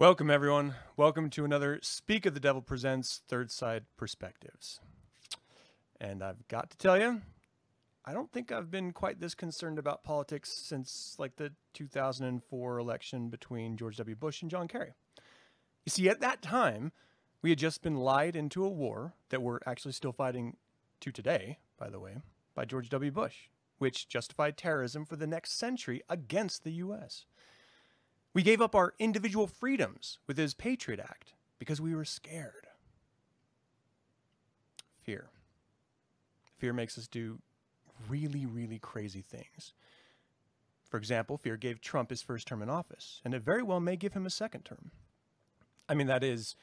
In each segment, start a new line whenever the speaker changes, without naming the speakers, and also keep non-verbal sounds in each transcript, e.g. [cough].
Welcome, everyone. Welcome to another Speak of the Devil Presents Third Side Perspectives. And I've got to tell you, I don't think I've been quite this concerned about politics since like the 2004 election between George W. Bush and John Kerry. You see, at that time, we had just been lied into a war that we're actually still fighting to today, by the way, by George W. Bush, which justified terrorism for the next century against the U.S. We gave up our individual freedoms with his Patriot Act because we were scared. Fear. Fear makes us do really, really crazy things. For example, fear gave Trump his first term in office, and it very well may give him a second term. I mean, that is,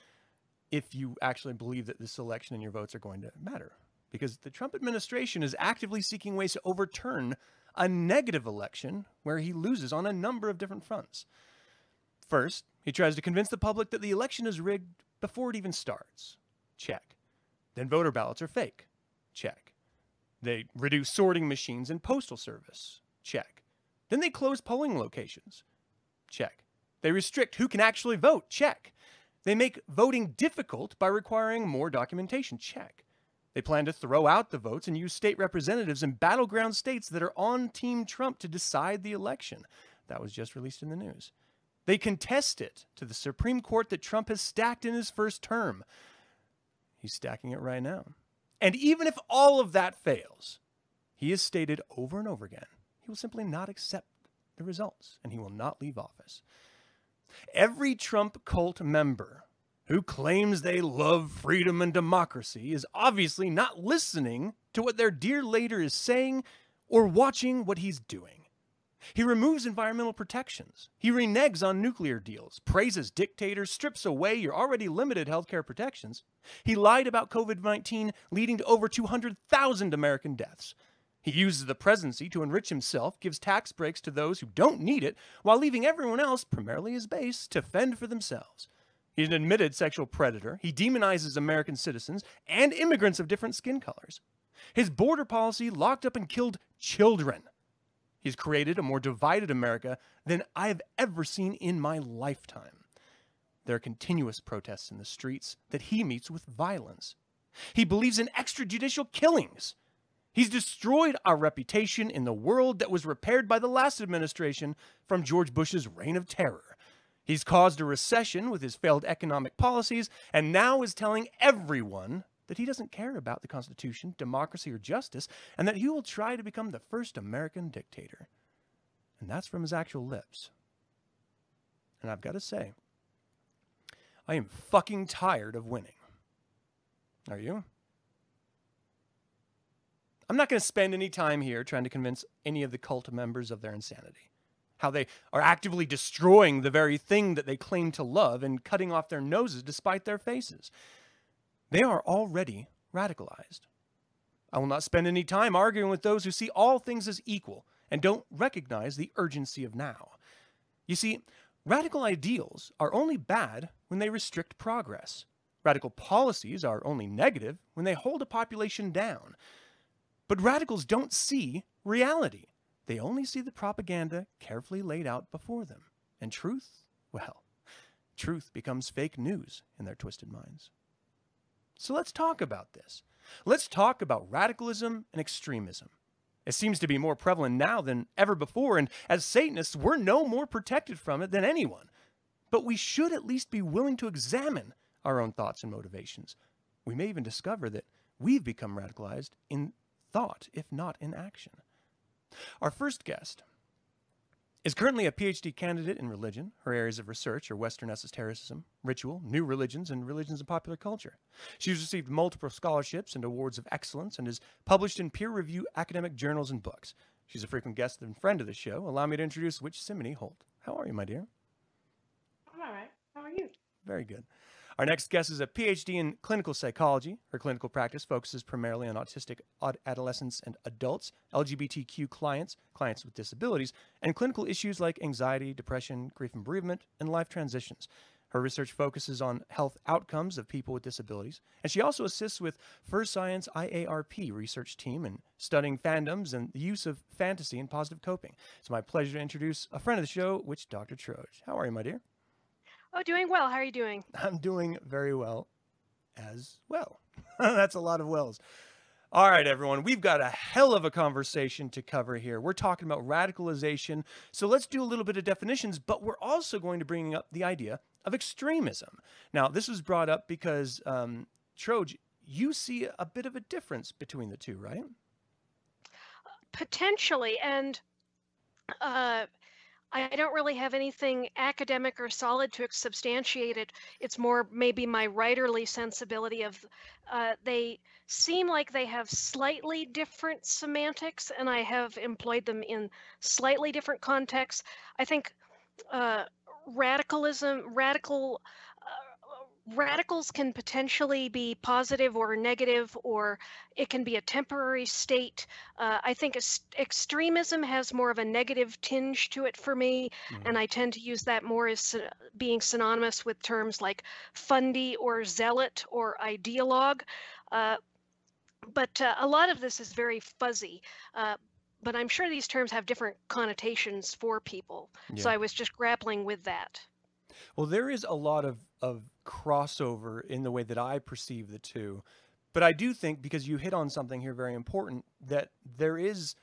if you actually believe that this election and your votes are going to matter. Because the Trump administration is actively seeking ways to overturn a negative election where he loses on a number of different fronts. First, he tries to convince the public that the election is rigged before it even starts. Check. Then voter ballots are fake. Check. They reduce sorting machines and postal service. Check. Then they close polling locations. Check. They restrict who can actually vote. Check. They make voting difficult by requiring more documentation. Check. They plan to throw out the votes and use state representatives in battleground states that are on Team Trump to decide the election. That was just released in the news. They contest it to the Supreme Court that Trump has stacked in his first term. He's stacking it right now. And even if all of that fails, he has stated over and over again he will simply not accept the results and he will not leave office. Every Trump cult member who claims they love freedom and democracy is obviously not listening to what their dear leader is saying or watching what he's doing. He removes environmental protections. He reneges on nuclear deals, praises dictators, strips away your already limited healthcare protections. He lied about COVID 19, leading to over 200,000 American deaths. He uses the presidency to enrich himself, gives tax breaks to those who don't need it, while leaving everyone else, primarily his base, to fend for themselves. He's an admitted sexual predator. He demonizes American citizens and immigrants of different skin colors. His border policy locked up and killed children. He's created a more divided America than I've ever seen in my lifetime. There are continuous protests in the streets that he meets with violence. He believes in extrajudicial killings. He's destroyed our reputation in the world that was repaired by the last administration from George Bush's reign of terror. He's caused a recession with his failed economic policies and now is telling everyone that he doesn't care about the Constitution, democracy, or justice, and that he will try to become the first American dictator. And that's from his actual lips. And I've got to say, I am fucking tired of winning. Are you? I'm not going to spend any time here trying to convince any of the cult members of their insanity. How they are actively destroying the very thing that they claim to love and cutting off their noses despite their faces. They are already radicalized. I will not spend any time arguing with those who see all things as equal and don't recognize the urgency of now. You see, radical ideals are only bad when they restrict progress. Radical policies are only negative when they hold a population down. But radicals don't see reality. They only see the propaganda carefully laid out before them. And truth, well, truth becomes fake news in their twisted minds. So let's talk about this. Let's talk about radicalism and extremism. It seems to be more prevalent now than ever before, and as Satanists, we're no more protected from it than anyone. But we should at least be willing to examine our own thoughts and motivations. We may even discover that we've become radicalized in thought, if not in action. Our first guest is currently a PhD candidate in religion. Her areas of research are Western esotericism, ritual, new religions, and religions of popular culture. She's received multiple scholarships and awards of excellence and is published in peer reviewed academic journals and books. She's a frequent guest and friend of the show. Allow me to introduce Witch Cimminnee Holt. How are you, my dear?
I'm all right. How are you?
Very good. Our next guest is a PhD in clinical psychology. Her clinical practice focuses primarily on autistic adolescents and adults, LGBTQ clients, clients with disabilities, and clinical issues like anxiety, depression, grief and bereavement, and life transitions. Her research focuses on health outcomes of people with disabilities, and she also assists with Furscience IARP research team in studying fandoms and the use of fantasy and positive coping. It's my pleasure to introduce a friend of the show, Witch Dr. Troj. How are you, my dear?
Oh, doing well. How are you doing? [laughs]
I'm doing very well as well. [laughs] That's a lot of wells. All right, everyone, we've got a hell of a conversation to cover here. We're talking about radicalization. So let's do a little bit of definitions, but we're also going to bring up the idea of extremism. Now, this was brought up because, um, Troj, you see a bit of a difference between the two, right?
Potentially. And uh, I don't really have anything academic or solid to substantiate it. It's more maybe my writerly sensibility of uh, they seem like they have slightly different semantics, and I have employed them in slightly different contexts. I think uh, radicalism, radical radicals can potentially be positive or negative, or it can be a temporary state. Uh, I think extremism has more of a negative tinge to it for me, mm-hmm. and I tend to use that more as being synonymous with terms like fundy or zealot or ideologue. Uh, but uh, a lot of this is very fuzzy. Uh, but I'm sure these terms have different connotations for people. Yeah. So I was just grappling with that.
Well, there is a lot of, of crossover in the way that I perceive the two. But I do think, because you hit on something here very important, that there is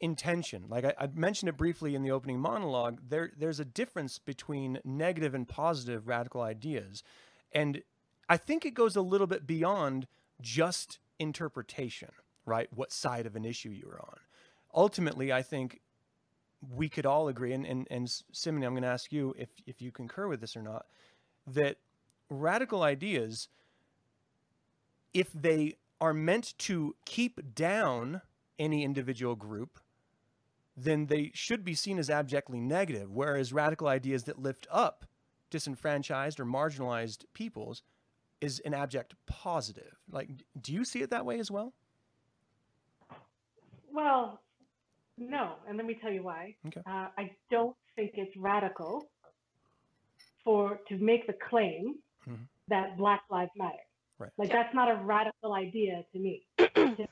intention. Like I, I, mentioned it briefly in the opening monologue, there there's a difference between negative and positive radical ideas. And I think it goes a little bit beyond just interpretation, right? What side of an issue you're on. Ultimately, I think we could all agree, and, and, and Cimminnee, I'm going to ask you if, if you concur with this or not, that radical ideas, if they are meant to keep down any individual group, then they should be seen as abjectly negative, whereas radical ideas that lift up disenfranchised or marginalized peoples is an abject positive. Like, do you see it that way as well?
Well, no, and let me tell you why. Okay. Uh, I don't think it's radical for to make the claim mm-hmm. that Black Lives Matter. Right. Like yeah. that's not a radical idea to me. [clears throat] to me,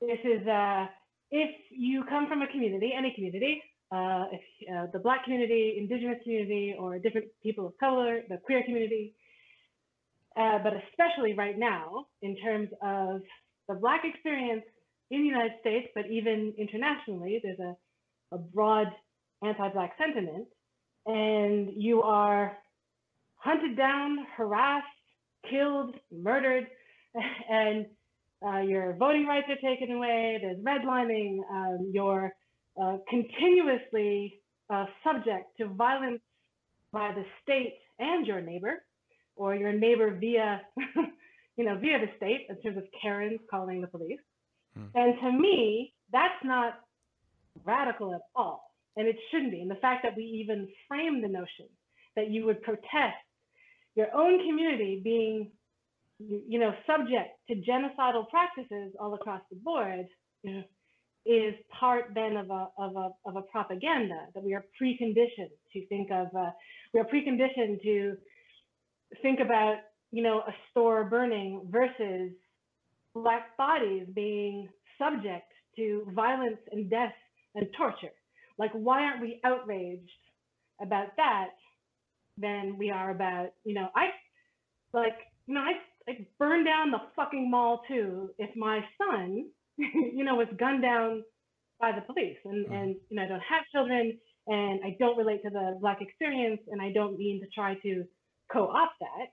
this is uh, if you come from a community, any community, uh, if uh, the Black community, Indigenous community, or different people of color, the queer community, uh, but especially right now in terms of the Black experience in the United States, but even internationally, there's a, a broad anti-Black sentiment, and you are hunted down, harassed, killed, murdered, [laughs] and uh, your voting rights are taken away, there's redlining, um, you're uh, continuously uh, subject to violence by the state and your neighbor, or your neighbor via, [laughs] you know, via the state in terms of Karens calling the police. Hmm. And to me, that's not radical at all. And it shouldn't be. And the fact that we even frame the notion that you would protest your own community being you know subject to genocidal practices all across the board is part then of a of a of a propaganda that we are preconditioned to think of uh, we are preconditioned to think about you know a store burning versus black bodies being subject to violence and death and torture like why aren't we outraged about that than we are about, you know, I like, you know, I I burn down the fucking mall too if my son, [laughs] you know, was gunned down by the police. And mm-hmm. and you know, I don't have children and I don't relate to the black experience and I don't mean to try to co-opt that.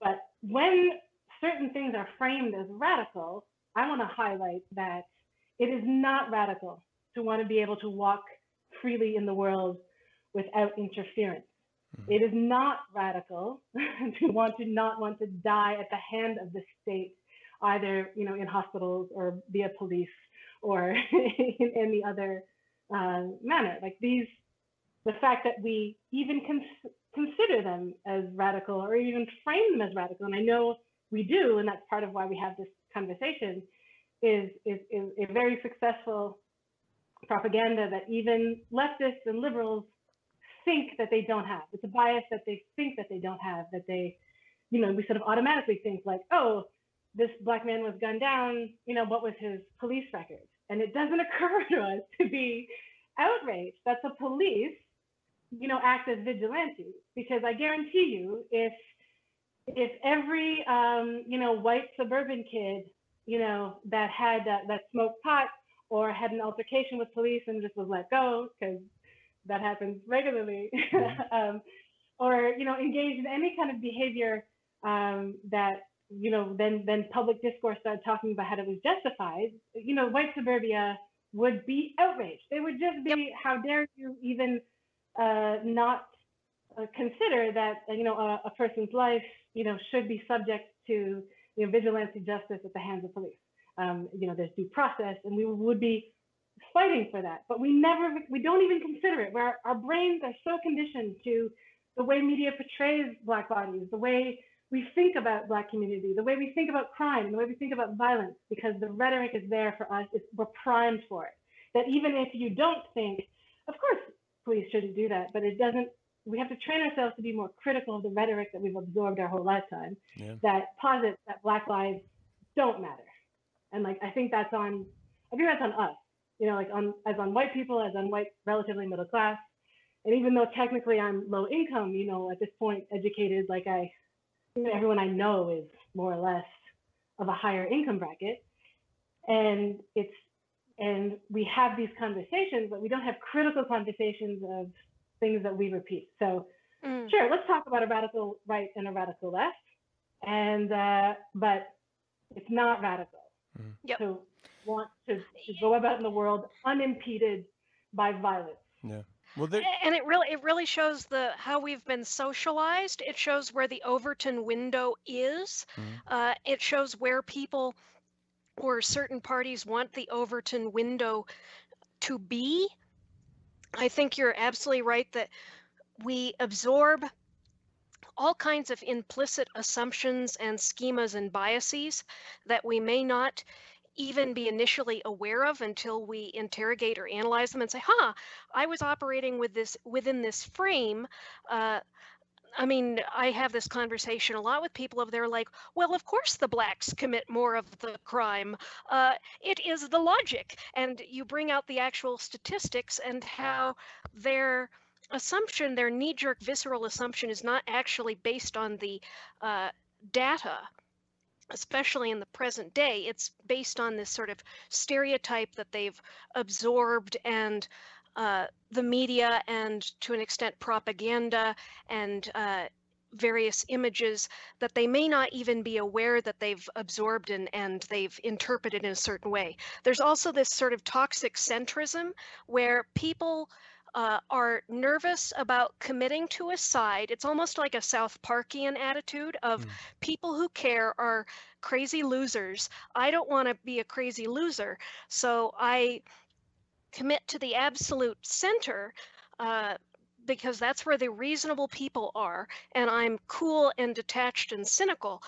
But when certain things are framed as radical, I want to highlight that it is not radical to want to be able to walk freely in the world without interference. Mm-hmm. It is not radical [laughs] to want to not want to die at the hand of the state, either you know in hospitals or via police or [laughs] in any other uh, manner. Like these, the fact that we even cons- consider them as radical or even frame them as radical, and I know we do, and that's part of why we have this conversation, is is, is a very successful propaganda that even leftists and liberals think that they don't have. It's a bias that they think that they don't have, that they, you know, we sort of automatically think like, oh, this black man was gunned down, you know, what was his police record? And it doesn't [laughs] occur to us to be outraged that the police you know, act as vigilantes because I guarantee you, if if every um, you know white suburban kid, you know, that had that, that smoked pot or had an altercation with police and just was let go because that happens regularly, mm-hmm. [laughs] um, or you know, engaged in any kind of behavior um, that you know, then then public discourse started talking about how it was justified. You know, white suburbia would be outraged. They would just be, yep. how dare you even uh, not uh, consider that uh, you know a, a, person's life you know should be subject to you know vigilante justice at the hands of police. Um, you know, there's due process, and we would be fighting for that. But we never, we don't even consider it. Where our brains are so conditioned to the way media portrays Black bodies, the way we think about Black community, the way we think about crime, the way we think about violence, because the rhetoric is there for us. We're primed for it. That even if you don't think, of course, police shouldn't do that, but it doesn't. We have to train ourselves to be more critical of the rhetoric that we've absorbed our whole lifetime yeah. that posits that Black lives don't matter. And like, I think that's on, I think that's on us, you know, like on, as on white people, as on white, relatively middle class. And even though technically I'm low income, you know, at this point, educated, like I, you know, everyone I know is more or less of a higher income bracket. And it's and we have these conversations, but we don't have critical conversations of things that we repeat. So, mm. sure, let's talk about a radical right and a radical left, and uh, but it's not radical mm. yep. to want to, to go about in the world unimpeded by violence.
Yeah.
Well, there... and it really it really shows the how we've been socialized. It shows where the Overton window is. Mm. Uh, it shows where people or certain parties want the Overton window to be. I think you're absolutely right that we absorb all kinds of implicit assumptions and schemas and biases that we may not even be initially aware of until we interrogate or analyze them and say, huh, I was operating with this within this frame. Uh, I mean, I have this conversation a lot with people of they're like, well, of course the blacks commit more of the crime. Uh, it is the logic. And you bring out the actual statistics and how their assumption, their knee jerk visceral assumption, is not actually based on the uh, data. Especially in the present day, it's based on this sort of stereotype that they've absorbed and uh, the media and to an extent propaganda and uh, various images that they may not even be aware that they've absorbed and, and they've interpreted in a certain way. There's also this sort of toxic centrism where people uh, are nervous about committing to a side. It's almost like a South Parkian attitude of mm. people who care are crazy losers. I don't want to be a crazy loser. So I commit to the absolute center uh, because that's where the reasonable people are, and I'm cool and detached and cynical.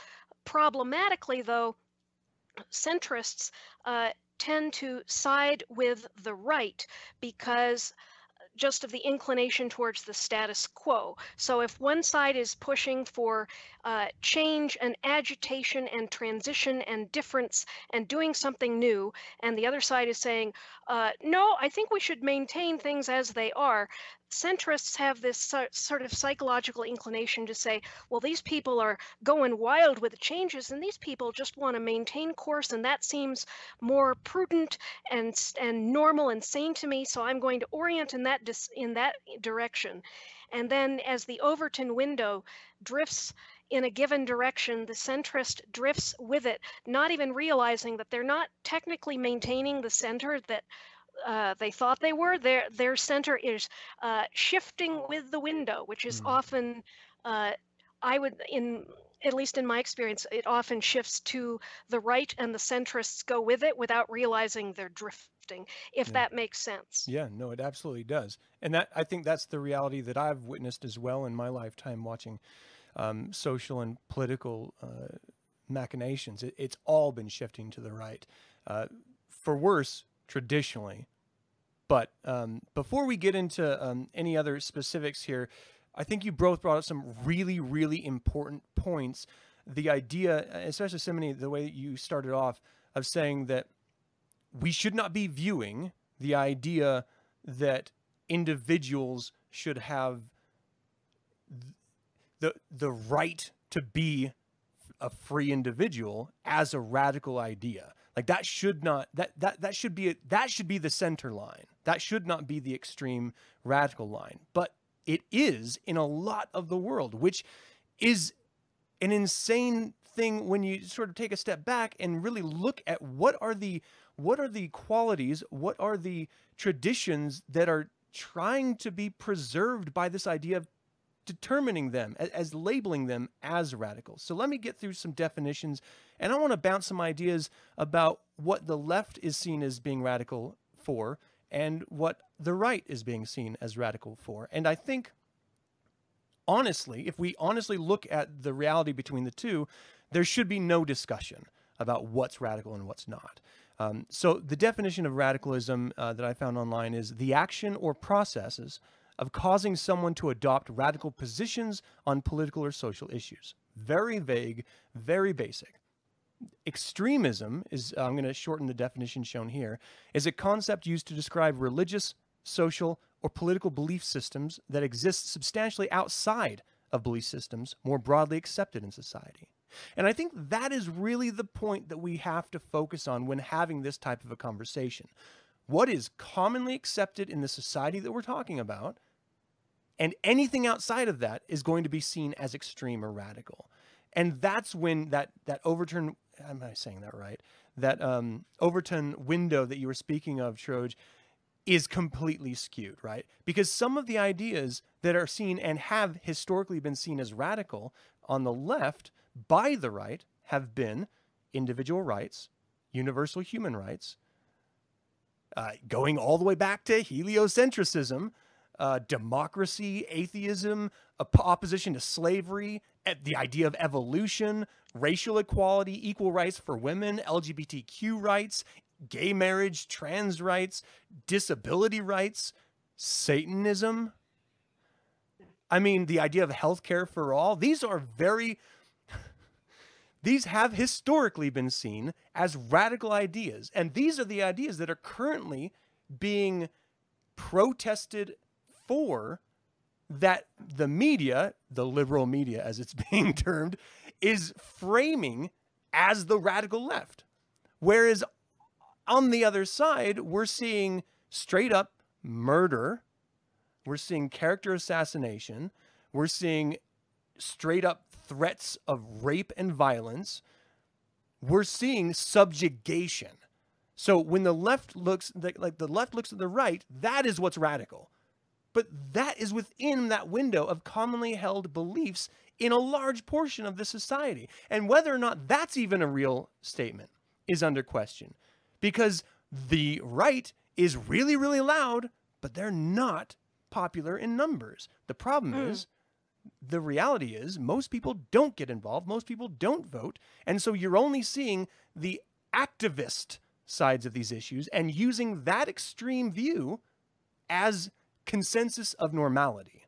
Problematically, though, centrists uh, tend to side with the right because just of the inclination towards the status quo. So if one side is pushing for uh, change and agitation and transition and difference and doing something new, and the other side is saying, uh, no, I think we should maintain things as they are, centrists have this sort of psychological inclination to say, well, these people are going wild with the changes, and these people just want to maintain course, and that seems more prudent and and normal and sane to me. So I'm going to orient in that in that direction. And then as the Overton window drifts in a given direction, the centrist drifts with it, not even realizing that they're not technically maintaining the center that uh, they thought they were. Their their center is uh, shifting with the window, which is mm. often, uh, I would in at least in my experience, it often shifts to the right, and the centrists go with it without realizing they're drifting. If yeah. that makes sense.
Yeah, no, it absolutely does, and that I think that's the reality that I've witnessed as well in my lifetime watching um, social and political uh, machinations. It, it's all been shifting to the right, uh, for worse traditionally. But um, before we get into um, any other specifics here, I think you both brought up some really, really important points. The idea, especially Cimminnee, the way that you started off, of saying that we should not be viewing the idea that individuals should have the the right to be a free individual as a radical idea. Like that should not that that that should be a, that should be the center line. That should not be the extreme radical line. But it is in a lot of the world, which is an insane thing when you sort of take a step back and really look at what are the what are the qualities, what are the traditions that are trying to be preserved by this idea of determining them as, as, labeling them as radicals. So let me get through some definitions and I want to bounce some ideas about what the left is seen as being radical for and what the right is being seen as radical for. And I think honestly, if we honestly look at the reality between the two, there should be no discussion about what's radical and what's not. Um, so the definition of radicalism uh, that I found online is the action or processes of causing someone to adopt radical positions on political or social issues. Very vague, very basic. Extremism is, uh, I'm going to shorten the definition shown here, is a concept used to describe religious, social, or political belief systems that exist substantially outside of belief systems more broadly accepted in society. And I think that is really the point that we have to focus on when having this type of a conversation. What is commonly accepted in the society that we're talking about, and anything outside of that is going to be seen as extreme or radical. And that's when that that Overton am I saying that right? That um, Overton window that you were speaking of, Troj, is completely skewed, right? Because some of the ideas that are seen and have historically been seen as radical on the left by the right have been individual rights, universal human rights, uh, going all the way back to heliocentrism, uh, democracy, atheism, opposition to slavery, the idea of evolution, racial equality, equal rights for women, LGBTQ rights, gay marriage, trans rights, disability rights, Satanism. I mean, the idea of healthcare for all. These are very [laughs] these have historically been seen as radical ideas. And these are the ideas that are currently being protested for that the media, the liberal media as it's [laughs] being termed, is framing as the radical left. Whereas on the other side, we're seeing straight up murder, we're seeing character assassination, we're seeing straight up threats of rape and violence, we're seeing subjugation. So when the left looks like the left looks at the right, that is what's radical. But that is within that window of commonly held beliefs in a large portion of the society. And whether or not that's even a real statement is under question. Because the right is really, really loud, but they're not popular in numbers. The problem mm. is the reality is most people don't get involved, most people don't vote, and so you're only seeing the activist sides of these issues and using that extreme view as consensus of normality.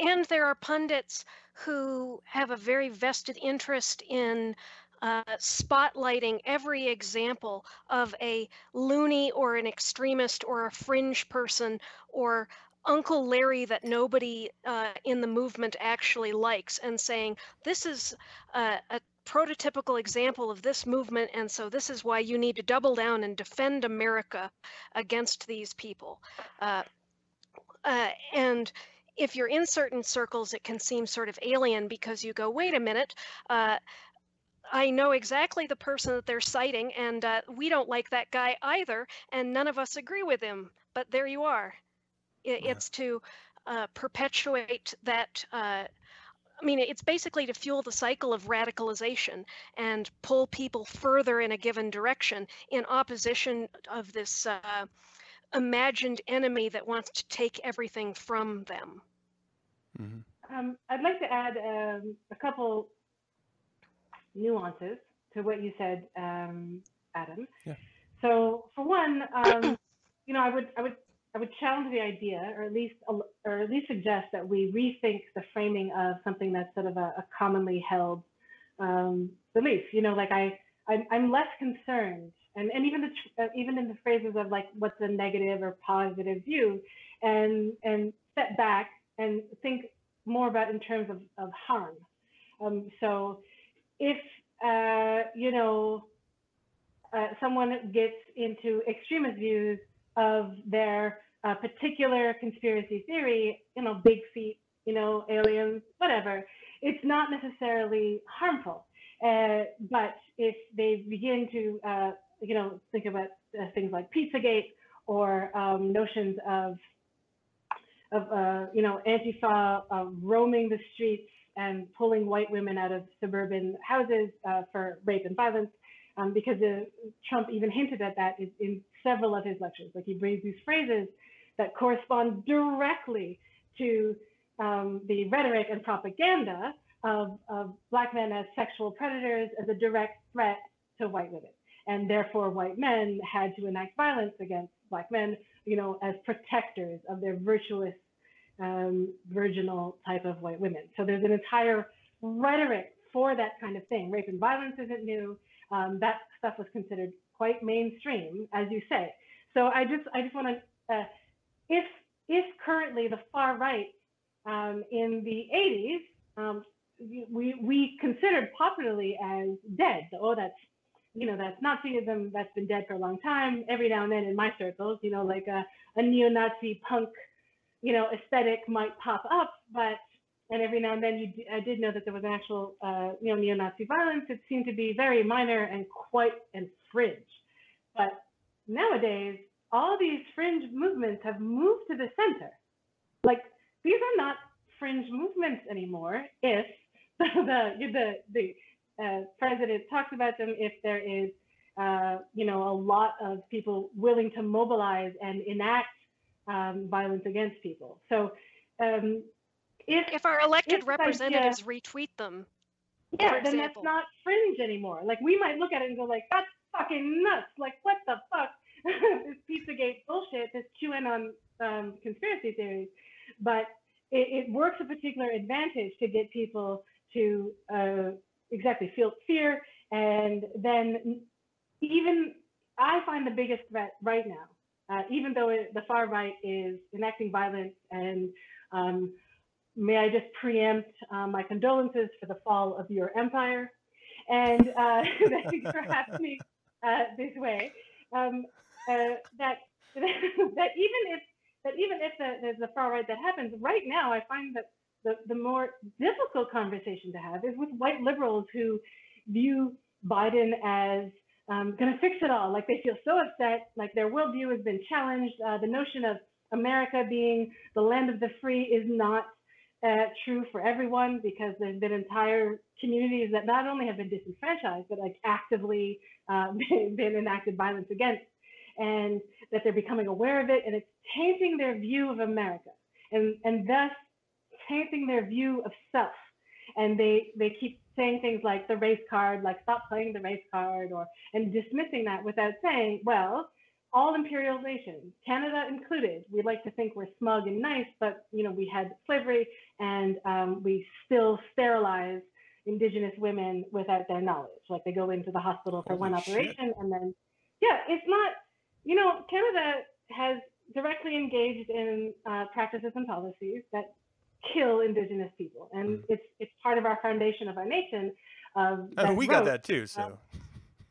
And there are pundits who have a very vested interest in uh, spotlighting every example of a loony or an extremist or a fringe person or Uncle Larry that nobody uh, in the movement actually likes and saying, this is a, a prototypical example of this movement, and so this is why you need to double down and defend America against these people. Uh, uh, and if you're in certain circles, it can seem sort of alien because you go, wait a minute, uh, I know exactly the person that they're citing, and uh, we don't like that guy either, and none of us agree with him. But there you are. It, it's to uh, perpetuate that. I mean, it's basically to fuel the cycle of radicalization and pull people further in a given direction in opposition of this uh, imagined enemy that wants to take everything from them.
Mm-hmm. Um, I'd like to add um, a couple nuances to what you said, um, Adam. Yeah. So, for one, um, [clears throat] you know, I would I would I would challenge the idea, or at least, or at least suggest that we rethink the framing of something that's sort of a, a commonly held um, belief. You know, like I, I'm, I'm less concerned, and, and even the, uh, even in the phrases of like what's a negative or positive view, and and step back and think more about in terms of, of harm. Um, so if uh, you know uh, someone gets into extremist views of their uh, particular conspiracy theory, you know, big feet, you know, aliens, whatever, it's not necessarily harmful. Uh, but if they begin to, uh, you know, think about uh, things like Pizzagate or um, notions of, of uh, you know, Antifa roaming the streets and pulling white women out of suburban houses for rape and violence, um, because Trump even hinted at that in, in several of his lectures. Like he brings these phrases that correspond directly to um, the rhetoric and propaganda of, of black men as sexual predators as a direct threat to white women. And therefore, white men had to enact violence against black men, you know, as protectors of their virtuous, um, virginal type of white women. So there's an entire rhetoric for that kind of thing. Rape and violence isn't new. Um, that stuff was considered quite mainstream, as you say. So I just, I just want to, uh, if, if currently the far right um, in the 80s um, we we considered popularly as dead. So, oh, that's you know that's Nazism that's been dead for a long time. Every now and then in my circles, you know, like a, a neo-Nazi punk, you know, aesthetic might pop up, but and every now and then you I did know that there was an actual uh, you know neo-Nazi violence. It seemed to be very minor and quite and fringe. But nowadays, all these fringe movements have moved to the center. Like these are not fringe movements anymore if [laughs] the the the uh, president talks about them if there is uh, you know a lot of people willing to mobilize and enact um, violence against people. So um, if
if our elected if representatives retweet them,
yeah, then that's not fringe anymore. Like we might look at it and go like, that's fucking nuts. Like what the fuck? [laughs] this Pizzagate bullshit, this QAnon um, conspiracy theories. But it, it works a particular advantage to get people to uh, exactly feel fear. And then even I find the biggest threat right now, uh, even though it, the far right is enacting violence and um, may I just preempt uh, my condolences for the fall of your empire and uh, [laughs] for having [laughs] me uh, this way. Um, uh, that [laughs] that even if that even if the, there's a far right that happens, right now I find that the, the more difficult conversation to have is with white liberals who view Biden as um, going to fix it all. Like they feel so upset, like their worldview has been challenged. Uh, the notion of America being the land of the free is not uh, true for everyone because there's been entire communities that not only have been disenfranchised, but like actively uh, [laughs] been, been enacted violence against, and that they're becoming aware of it, and it's tainting their view of America, and and thus tainting their view of self. And they, they keep saying things like the race card, like stop playing the race card, or and dismissing that without saying, well, all imperial nations, Canada included, we like to think we're smug and nice, but you know we had slavery and um, we still sterilize indigenous women without their knowledge. Like they go into the hospital for Holy one operation shit. and then, yeah, it's not. You know, Canada has directly engaged in uh, practices and policies that kill indigenous people, and mm. it's it's part of our foundation of our nation. Um,
oh, we got that too. So.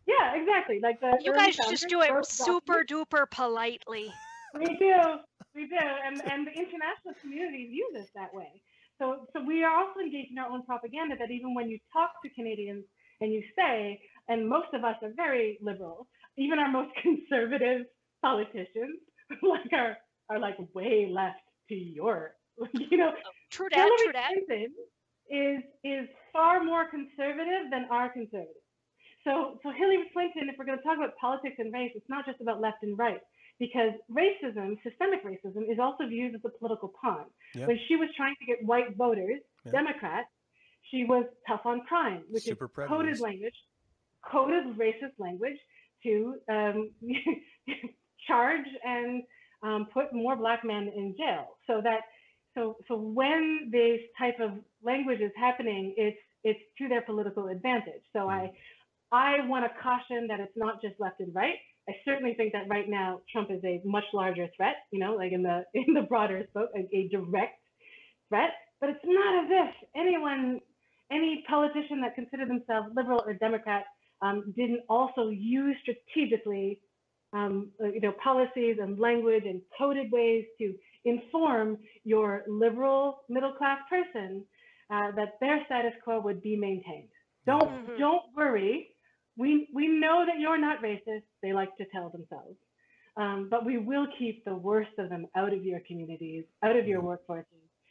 Yeah, exactly. Like the
you guys just do it super duper politely.
We do, we do, and and the international community views us that way. So so we are also engaged in our own propaganda. That even when you talk to Canadians and you say, and most of us are very liberal, even our most [laughs] conservative politicians, [laughs] like are are like way left to your [laughs] you know,
oh, true that, Hillary true that.
Clinton is is far more conservative than our conservatives. So so Hillary Clinton, if we're going to talk about politics and race, it's not just about left and right because racism, systemic racism, is also viewed as a political pawn. Yep. When she was trying to get white voters, yep. Democrats, she was tough on crime, which Super is coded language, coded racist language to um, [laughs] charge and um, put more black men in jail. So that so so when this type of language is happening, it's it's to their political advantage. So I I want to caution that it's not just left and right. I certainly think that right now Trump is a much larger threat, you know, like in the [laughs] in the broader scope, a, a direct threat. But it's not as if anyone, any politician that considered themselves liberal or Democrat, um, didn't also use strategically, um, uh, you know, policies and language and coded ways to inform your liberal middle class person uh, that their status quo would be maintained. Don't mm-hmm. don't worry. We we know that you're not racist. They like to tell themselves, um, but we will keep the worst of them out of your communities, out of your mm-hmm. workforces.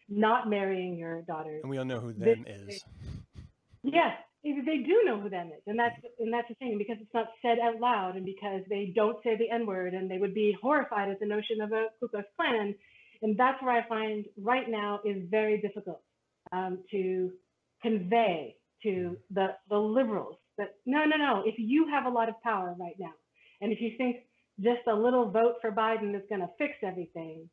Not marrying your daughters.
And we all know who them [laughs] they, is.
Yes, they do know who them is, and that's and that's the thing because it's not said out loud, and because they don't say the N word, and they would be horrified at the notion of a Ku Klux Klan, and that's where I find right now is very difficult um, to convey to the, the liberals that no, no, no, if you have a lot of power right now, and if you think just a little vote for Biden is going to fix everything,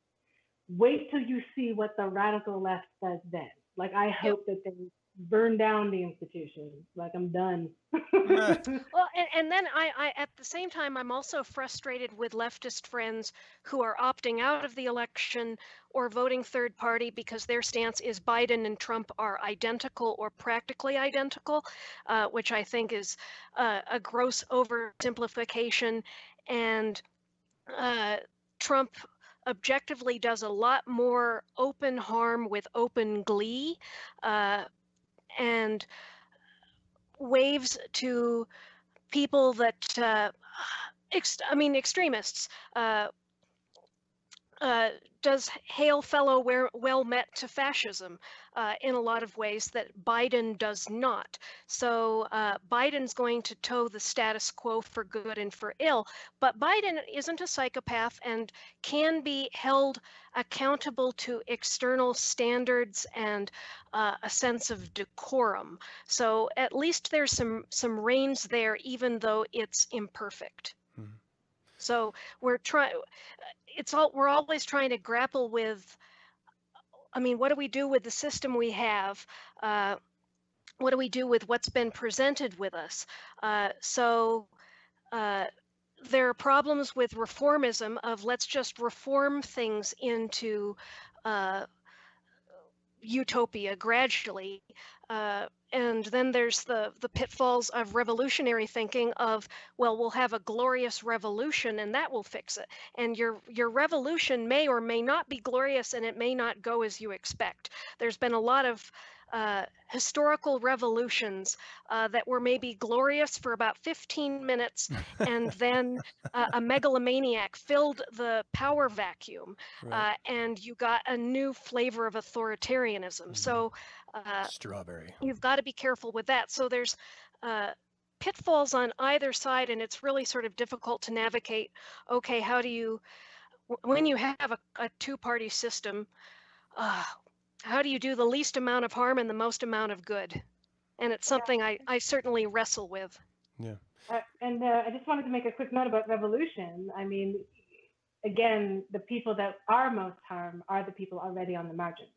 wait till you see what the radical left does then. Like, I hope that they burn down the institution. Like I'm done. [laughs] [laughs]
well, and, and then I, I, at the same time, I'm also frustrated with leftist friends who are opting out of the election or voting third party because their stance is Biden and Trump are identical or practically identical, uh, which I think is uh, a gross oversimplification. And uh, Trump objectively does a lot more open harm with open glee uh, and waves to people that uh, I mean extremists. Uh, uh, does hail fellow well met to fascism uh, in a lot of ways that Biden does not. So uh, Biden's going to toe the status quo for good and for ill, but Biden isn't a psychopath and can be held accountable to external standards and uh, a sense of decorum. So at least there's some some reins there, even though it's imperfect. Mm-hmm. So we're trying it's all we're always trying to grapple with i mean what do we do with the system we have? Uh, what do we do with what's been presented with us? Uh, so uh, there are problems with reformism of let's just reform things into uh, utopia gradually uh, and then there's the the pitfalls of revolutionary thinking of well we'll have a glorious revolution and that will fix it. And your your revolution may or may not be glorious and it may not go as you expect. There's been a lot of uh, historical revolutions uh, that were maybe glorious for about 15 minutes, [laughs] and then uh, a megalomaniac filled the power vacuum, right. Uh, and you got a new flavor of authoritarianism. Mm. So,
uh, strawberry.
You've got to be careful with that. So there's uh, pitfalls on either side, and it's really sort of difficult to navigate. Okay, how do you, when you have a, a two-party system? How do you do the least amount of harm and the most amount of good? And it's something I, I certainly wrestle with.
Yeah.
Uh, and uh, I just wanted to make a quick note about revolution. I mean, again, the people that are most harmed are the people already on the margins.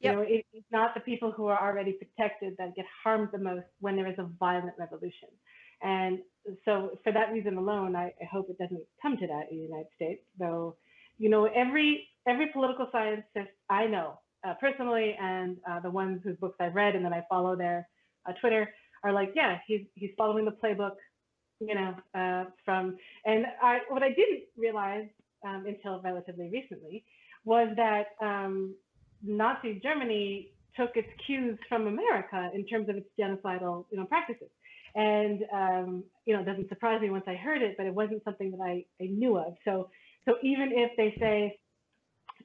Yep. You know, it, it's not the people who are already protected that get harmed the most when there is a violent revolution. And so, for that reason alone, I, I hope it doesn't come to that in the United States. Though, you know, every every political scientist I know uh, personally and uh, the ones whose books I've read and then I follow their uh, Twitter are like, yeah, he's he's following the playbook, you know, uh, from. And I what I didn't realize um, until relatively recently was that um, Nazi Germany took its cues from America in terms of its genocidal, you know, practices. And um, you know, it doesn't surprise me once I heard it, but it wasn't something that I, I knew of. So so even if they say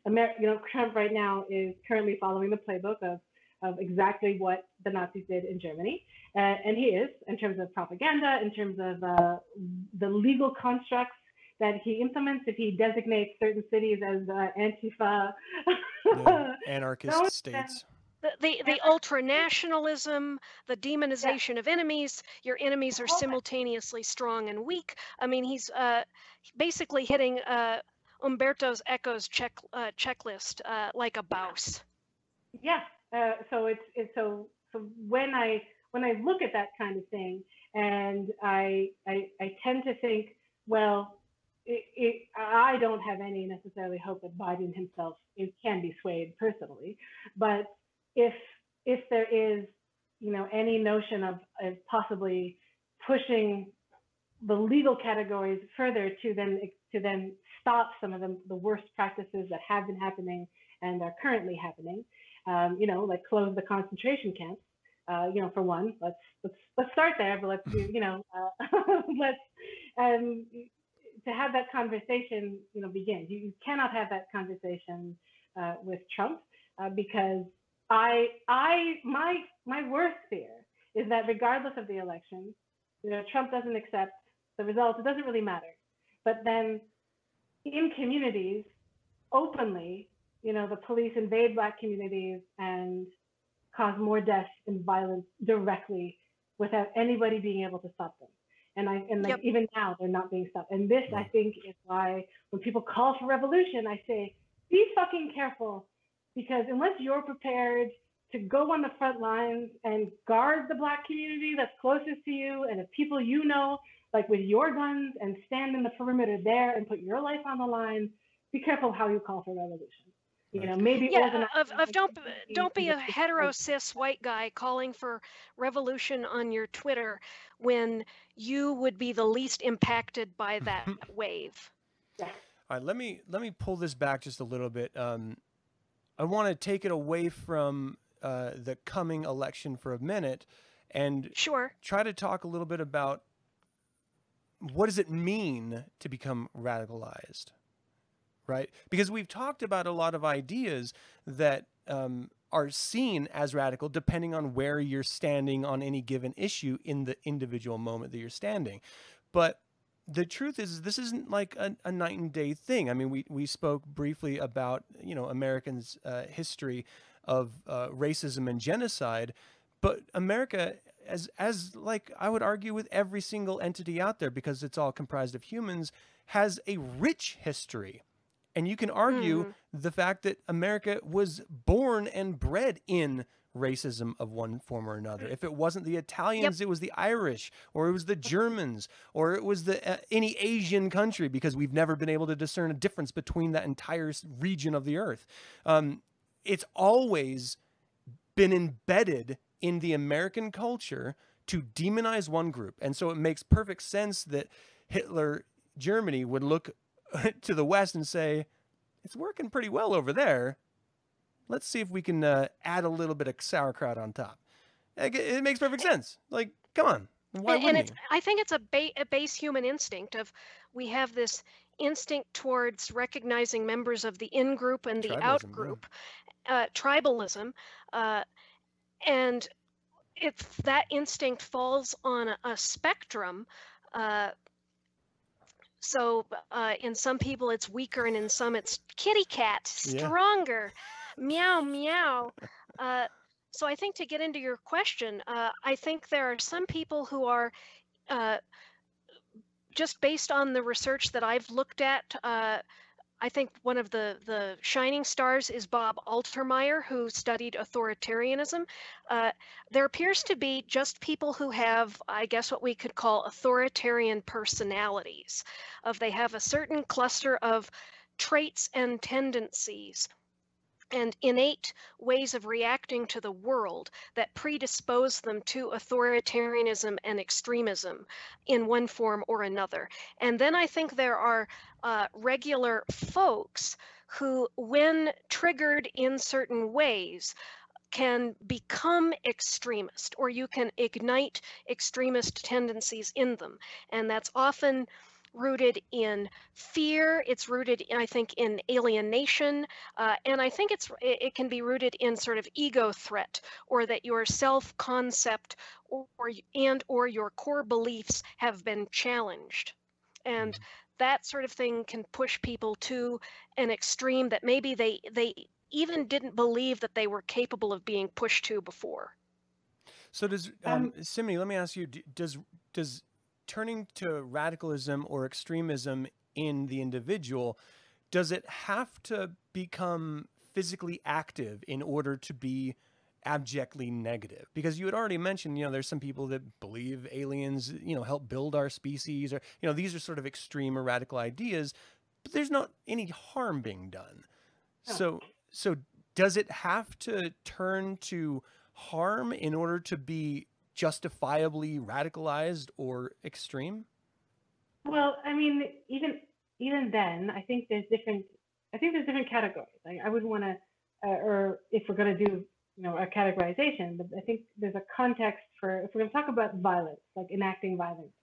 Amer- you know, Trump right now is currently following the playbook of of exactly what the Nazis did in Germany, uh, and he is in terms of propaganda, in terms of uh, the legal constructs that he implements. If he designates certain cities as uh, Antifa,
yeah, [laughs] anarchist states.
The, the, the ultra nationalism, the demonization yeah. of enemies, your enemies are simultaneously strong and weak. I mean, he's uh, basically hitting uh, Umberto Eco's check uh, checklist uh, like a bouse.
Yeah. Uh, so it's, it's so so when I when I look at that kind of thing, and I, I I tend to think well, it, it, I don't have any necessarily hope that Biden himself is, can be swayed personally, but if if there is, you know, any notion of, of possibly pushing the legal categories further to then to then stop some of the, the worst practices that have been happening and are currently happening, um, you know, like close the concentration camps. Uh, you know, for one, let's let's let's start there, but let's do, you know, [laughs] uh, [laughs] let's um, to have that conversation, you know, begins. You, you cannot have that conversation uh, with Trump uh, because I, I, my, my worst fear is that regardless of the election, you know, Trump doesn't accept the results. It doesn't really matter. But then, in communities, openly, you know, the police invade black communities and cause more death and violence directly without anybody being able to stop them. And I and like yep. even now they're not being stopped. And this I think is why when people call for revolution, I say, be fucking careful because unless you're prepared to go on the front lines and guard the black community that's closest to you and the people you know, like with your guns and stand in the perimeter there and put your life on the line, be careful how you call for revolution. You know, maybe
yeah, of, of don't don't be a hetero cis white guy calling for revolution on your Twitter when you would be the least impacted by [laughs] that wave.
Yeah. All right, let me let me pull this back just a little bit. Um, I want to take it away from uh, the coming election for a minute, and
sure
try to talk a little bit about what does it mean to become radicalized right? Because we've talked about a lot of ideas that um, are seen as radical depending on where you're standing on any given issue in the individual moment that you're standing. But the truth is, this isn't like a, a night and day thing. I mean, we, we spoke briefly about, you know, Americans' uh, history of uh, racism and genocide, but America as as like I would argue with every single entity out there because it's all comprised of humans has a rich history and you can argue mm. the fact that America was born and bred in racism of one form or another. If it wasn't the Italians, yep. it was the Irish, or it was the Germans, or it was the uh, any Asian country, because we've never been able to discern a difference between that entire region of the earth. Um, it's always been embedded in the American culture to demonize one group, and so it makes perfect sense that Hitler Germany would look [laughs] to the west and say, it's working pretty well over there. Let's see if we can uh, add a little bit of sauerkraut on top. It, it makes perfect sense. Like, come on. Why
and, and it's, I think it's a, ba- a base human instinct of we have this instinct towards recognizing members of the in group and the out group, yeah. uh, tribalism, uh, and if that instinct falls on a, a spectrum, uh, so uh, in some people it's weaker, and in some it's kitty cat, stronger, yeah. meow meow. Uh, so I think to get into your question, uh, I think there are some people who are uh, just based on the research that I've looked at uh, I think one of the, the shining stars is Bob Altemeyer, who studied authoritarianism. Uh, there appears to be just people who have, I guess, what we could call authoritarian personalities. Of they have a certain cluster of traits and tendencies and innate ways of reacting to the world that predispose them to authoritarianism and extremism in one form or another. And then I think there are uh, regular folks who, when triggered in certain ways, can become extremist or you can ignite extremist tendencies in them. And that's often rooted in fear. It's rooted, I think, in alienation, uh, and I think it's it can be rooted in sort of ego threat, or that your self-concept or, or and or your core beliefs have been challenged, and mm-hmm. that sort of thing can push people to an extreme that maybe they they even didn't believe that they were capable of being pushed to before.
So does um, um Cimminnee, let me ask you, does does turning to radicalism or extremism in the individual, does it have to become physically active in order to be abjectly negative? Because you had already mentioned you know there's some people that believe aliens you know help build our species or you know these are sort of extreme or radical ideas but there's not any harm being done. So so does it have to turn to harm in order to be justifiably radicalized or extreme
well i mean even even then i think there's different i think there's different categories like i wouldn't want to uh, or if we're going to do you know, a categorization, but I think there's a context for if we're going to talk about violence, like enacting violence,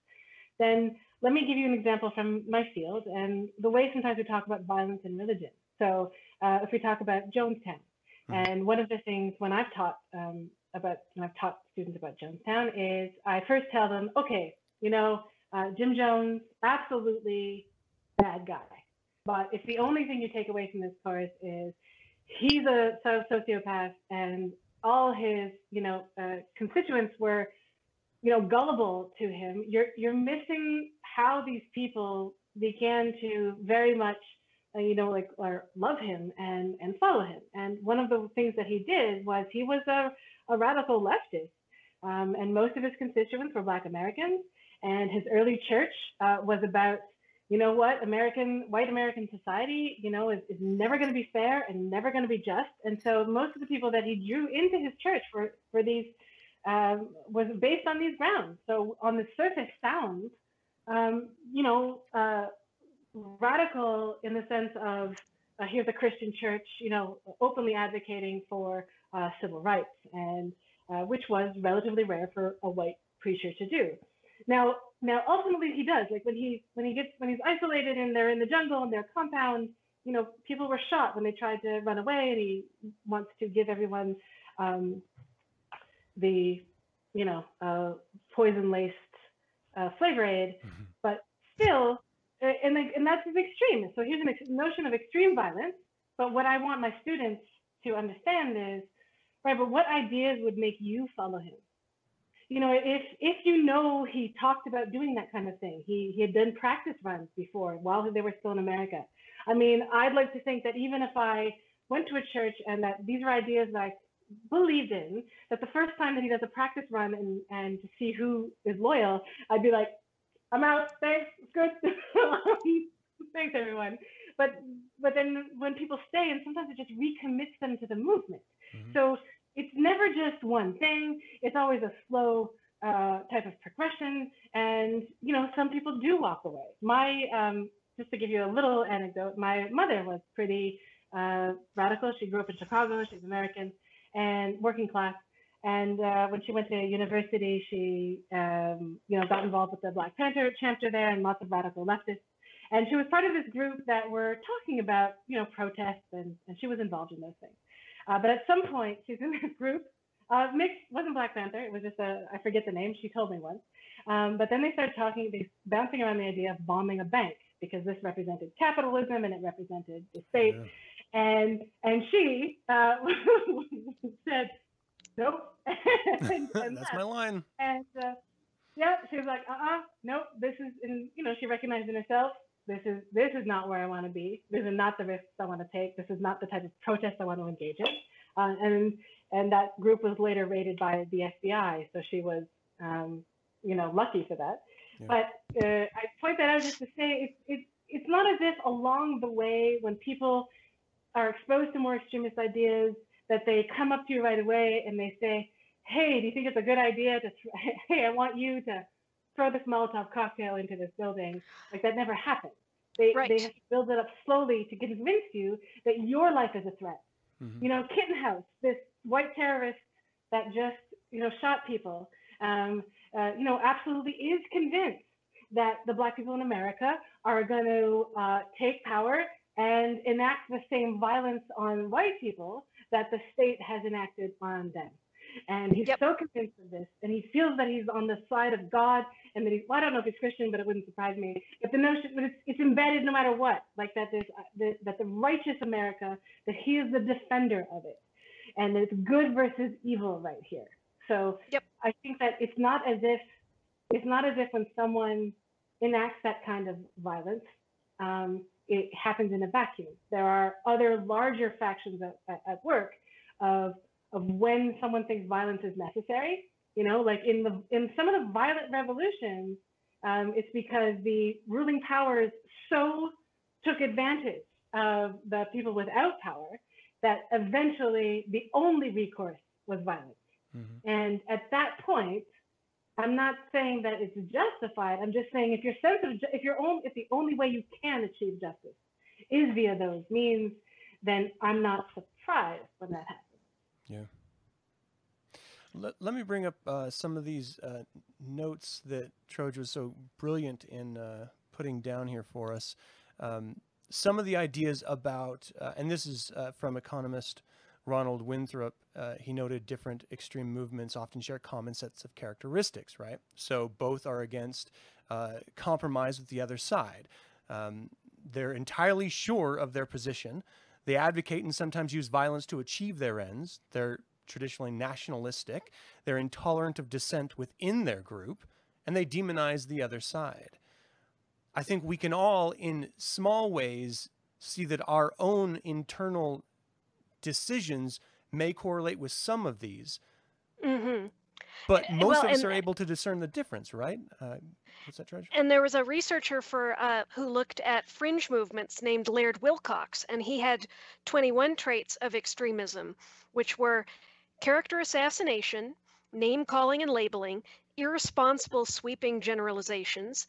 then let me give you an example from my field and the way sometimes we talk about violence in religion. So uh, if we talk about Jonestown, mm-hmm. and one of the things when I've taught um, about when I've taught students about Jonestown is I first tell them, okay, you know, uh, Jim Jones, absolutely bad guy. But if the only thing you take away from this course is he's a sociopath and all his you know uh, constituents were you know gullible to him you're you're missing how these people began to very much uh, you know like or love him and and follow him and one of the things that he did was he was a, a radical leftist um, and most of his constituents were black americans and his early church uh, was about you know what, American, white American society, you know, is, is never going to be fair and never going to be just. And so most of the people that he drew into his church for, for these um, was based on these grounds. So on the surface sounds, um, you know, uh, radical in the sense of uh, here's a Christian church, you know, openly advocating for uh, civil rights, and uh, which was relatively rare for a white preacher to do. Now, now ultimately he does. Like when he when he gets when he's isolated and they're in the jungle and their compound, you know, people were shot when they tried to run away, and he wants to give everyone um, the you know uh, poison laced uh, flavor aid, mm-hmm. but still, and like, and that's extreme. So here's a ex- notion of extreme violence. But what I want my students to understand is, right, but what ideas would make you follow him? you know, if if you know he talked about doing that kind of thing, he he had done practice runs before while they were still in America. I mean, I'd like to think that even if I went to a church and that these are ideas that I believed in, that the first time that he does a practice run and and to see who is loyal, I'd be like, I'm out. Thanks. It's good. [laughs] Thanks everyone. But but then when people stay, and sometimes it just recommits them to the movement. Mm-hmm. So it's never just one thing. It's always a slow uh, type of progression. And, you know, some people do walk away. My, um, just to give you a little anecdote, my mother was pretty uh, radical. She grew up in Chicago. She's American and working class. And uh, when she went to university, she, um, you know, got involved with the Black Panther chapter there and lots of radical leftists. And she was part of this group that were talking about, you know, protests, and, and she was involved in those things. Uh, but at some point, she's in this group. Uh, mixed wasn't Black Panther. It was just a I forget the name. She told me once. Um, but then they started talking, they bouncing around the idea of bombing a bank because this represented capitalism and it represented the state. Yeah. And and she uh, [laughs] said, nope. [laughs]
and, and That's my line.
And uh, yeah, she was like, uh-uh, nope. This is, and you know, she recognized in herself this is this is not where I want to be. This is not the risks I want to take. This is not the type of protest I want to engage in. Uh, and and that group was later raided by the FBI, so she was, um, you know, lucky for that. Yeah. But uh, I point that out just to say it's it's it's not as if along the way when people are exposed to more extremist ideas that they come up to you right away and they say, "Hey, do you think it's a good idea to? [laughs] Hey, I want you to throw this Molotov cocktail into this building. Like that never happened. They right. they have to build it up slowly to convince you that your life is a threat. Mm-hmm. You know, Rittenhouse, this white terrorist that just you know shot people, um, uh, you know, absolutely is convinced that the black people in America are going to uh, take power and enact the same violence on white people that the state has enacted on them. And he's yep. so convinced of this, and he feels that he's on the side of God, and that he's, well, I don't know if he's Christian, but it wouldn't surprise me. But the notion, but it's, it's embedded no matter what, like that there's, uh, the, that the righteous America, that he is the defender of it. And it's good versus evil right here. So yep. I think that it's not as if, it's not as if when someone enacts that kind of violence, um, it happens in a vacuum. There are other larger factions at, at, at work of of when someone thinks violence is necessary. You know, like in the in some of the violent revolutions, um, it's because the ruling powers so took advantage of the people without power that eventually the only recourse was violence. Mm-hmm. And at that point, I'm not saying that it's justified. I'm just saying if your sense of if your own if the only way you can achieve justice is via those means, then I'm not surprised when that happens.
Yeah. Let, let me bring up uh, some of these uh, notes that Troj was so brilliant in uh, putting down here for us. Um, some of the ideas about, uh, and this is uh, from economist Ronald Wintrobe, uh, he noted different extreme movements often share common sets of characteristics, right? So both are against compromise with the other side. Um, they're entirely sure of their position. They advocate and sometimes use violence to achieve their ends. They're traditionally nationalistic. They're intolerant of dissent within their group, and they demonize the other side. I think we can all, in small ways, see that our own internal decisions may correlate with some of these. Mm-hmm. But most well, of us are able to discern the difference, right? Uh, what's that, Treasure?
And there was a researcher for uh, who looked at fringe movements named Laird Wilcox, and he had 21 traits of extremism, which were character assassination, name calling and labeling, irresponsible sweeping generalizations,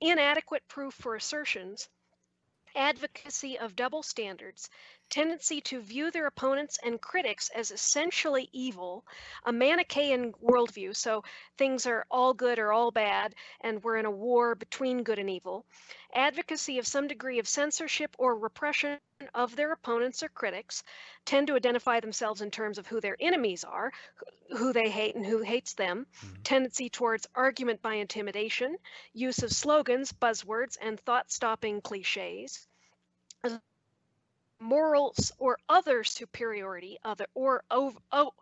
inadequate proof for assertions, advocacy of double standards, tendency to view their opponents and critics as essentially evil, a Manichaean worldview, so things are all good or all bad, and we're in a war between good and evil, advocacy of some degree of censorship or repression of their opponents or critics, tend to identify themselves in terms of who their enemies are, who they hate and who hates them, mm-hmm. tendency towards argument by intimidation, use of slogans, buzzwords, and thought stopping cliches morals or other superiority other or over oh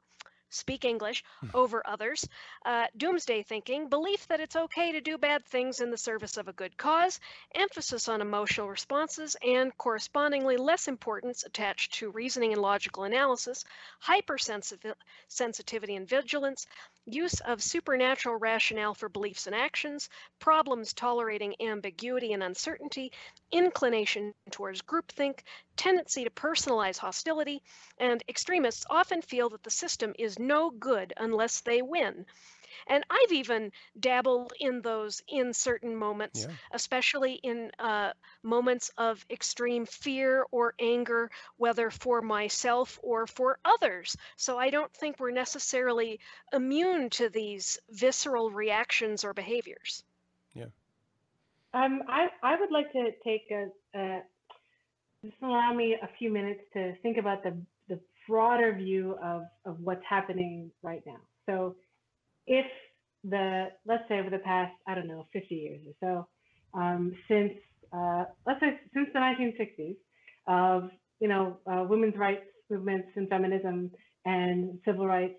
speak English hmm. over others, uh, doomsday thinking, belief that it's okay to do bad things in the service of a good cause, emphasis on emotional responses, and correspondingly less importance attached to reasoning and logical analysis, hypersensitivity and vigilance, use of supernatural rationale for beliefs and actions, problems tolerating ambiguity and uncertainty, inclination towards groupthink, tendency to personalize hostility, and extremists often feel that the system is no good unless they win. And I've even dabbled in those in certain moments, yeah. especially in uh, moments of extreme fear or anger, whether for myself or for others. So I don't think we're necessarily immune to these visceral reactions or behaviors.
Yeah.
Um, I, I would like to take a, a just allow me a few minutes to think about the, the broader view of, of what's happening right now. So if the, let's say over the past, I don't know, 50 years or so, um, since, uh, let's say since the 1960s, of, you know, uh, women's rights movements and feminism and civil rights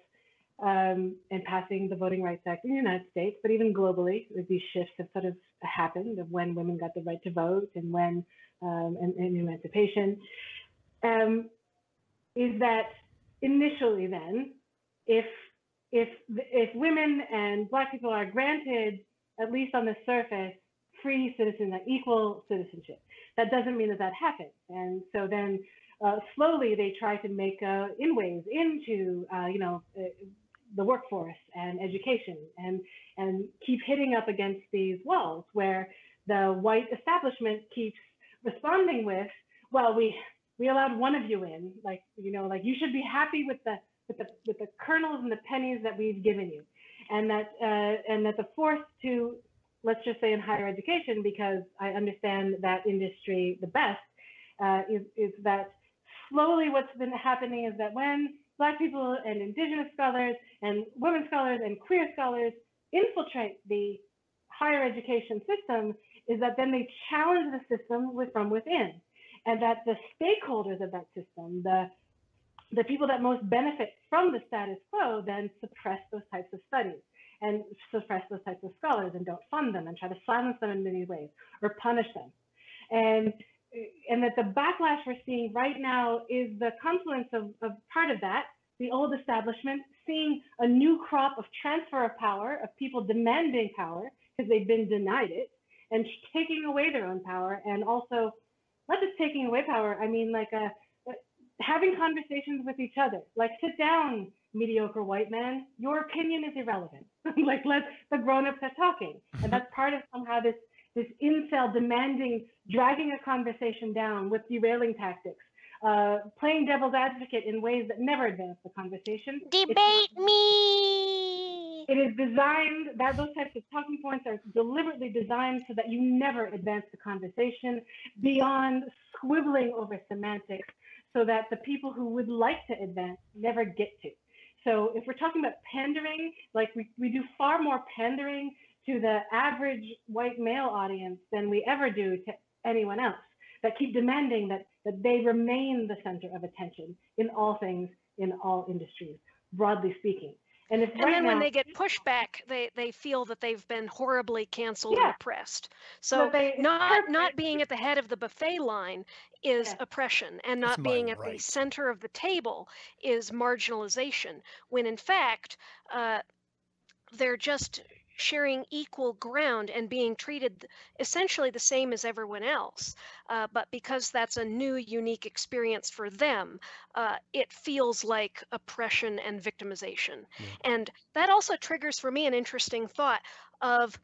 um, and passing the Voting Rights Act in the United States, but even globally, these shifts have sort of happened of when women got the right to vote and when um, and, and, emancipation, um, is that initially then, if if if women and black people are granted, at least on the surface, free citizen, equal citizenship, that doesn't mean that that happens. And so then uh, slowly they try to make uh, inways into, uh, you know, uh, the workforce and education and, and keep hitting up against these walls where the white establishment keeps responding with, well, we, we allowed one of you in, like, you know, like you should be happy with the with the with the kernels and the pennies that we've given you, and that uh, and that the force to let's just say in higher education because I understand that industry the best uh, is is that slowly what's been happening is that when Black people and Indigenous scholars and women scholars and queer scholars infiltrate the higher education system, is that then they challenge the system with, from within, and that the stakeholders of that system, the the people that most benefit from the status quo then suppress those types of studies and suppress those types of scholars and don't fund them and try to silence them in many ways or punish them. And and that the backlash we're seeing right now is the confluence of, of part of that the old establishment, seeing a new crop of transfer of power, of people demanding power because they've been denied it, and taking away their own power, and also not just taking away power. I mean, like a, having conversations with each other. Like, sit down, mediocre white man. Your opinion is irrelevant. [laughs] like, let the grown-ups are talking, and that's part of somehow this this incel demanding, dragging a conversation down with derailing tactics, uh, playing devil's advocate in ways that never advance the conversation.
Debate it's, me.
It is designed that those types of talking points are deliberately designed so that you never advance the conversation beyond squibbling over semantics, so that the people who would like to advance never get to. So if we're talking about pandering, like we, we do far more pandering to the average white male audience than we ever do to anyone else that keep demanding that, that they remain the center of attention in all things, in all industries, broadly speaking.
And, if and right then now, when they get pushback, they, they feel that they've been horribly canceled yeah. and oppressed. So they, not not being at the head of the buffet line is yeah. oppression, and not being at right. the center of the table is marginalization. When in fact, uh, they're just sharing equal ground and being treated essentially the same as everyone else. Uh, but because that's a new, unique experience for them, uh, it feels like oppression and victimization. Yeah. And that also triggers for me an interesting thought of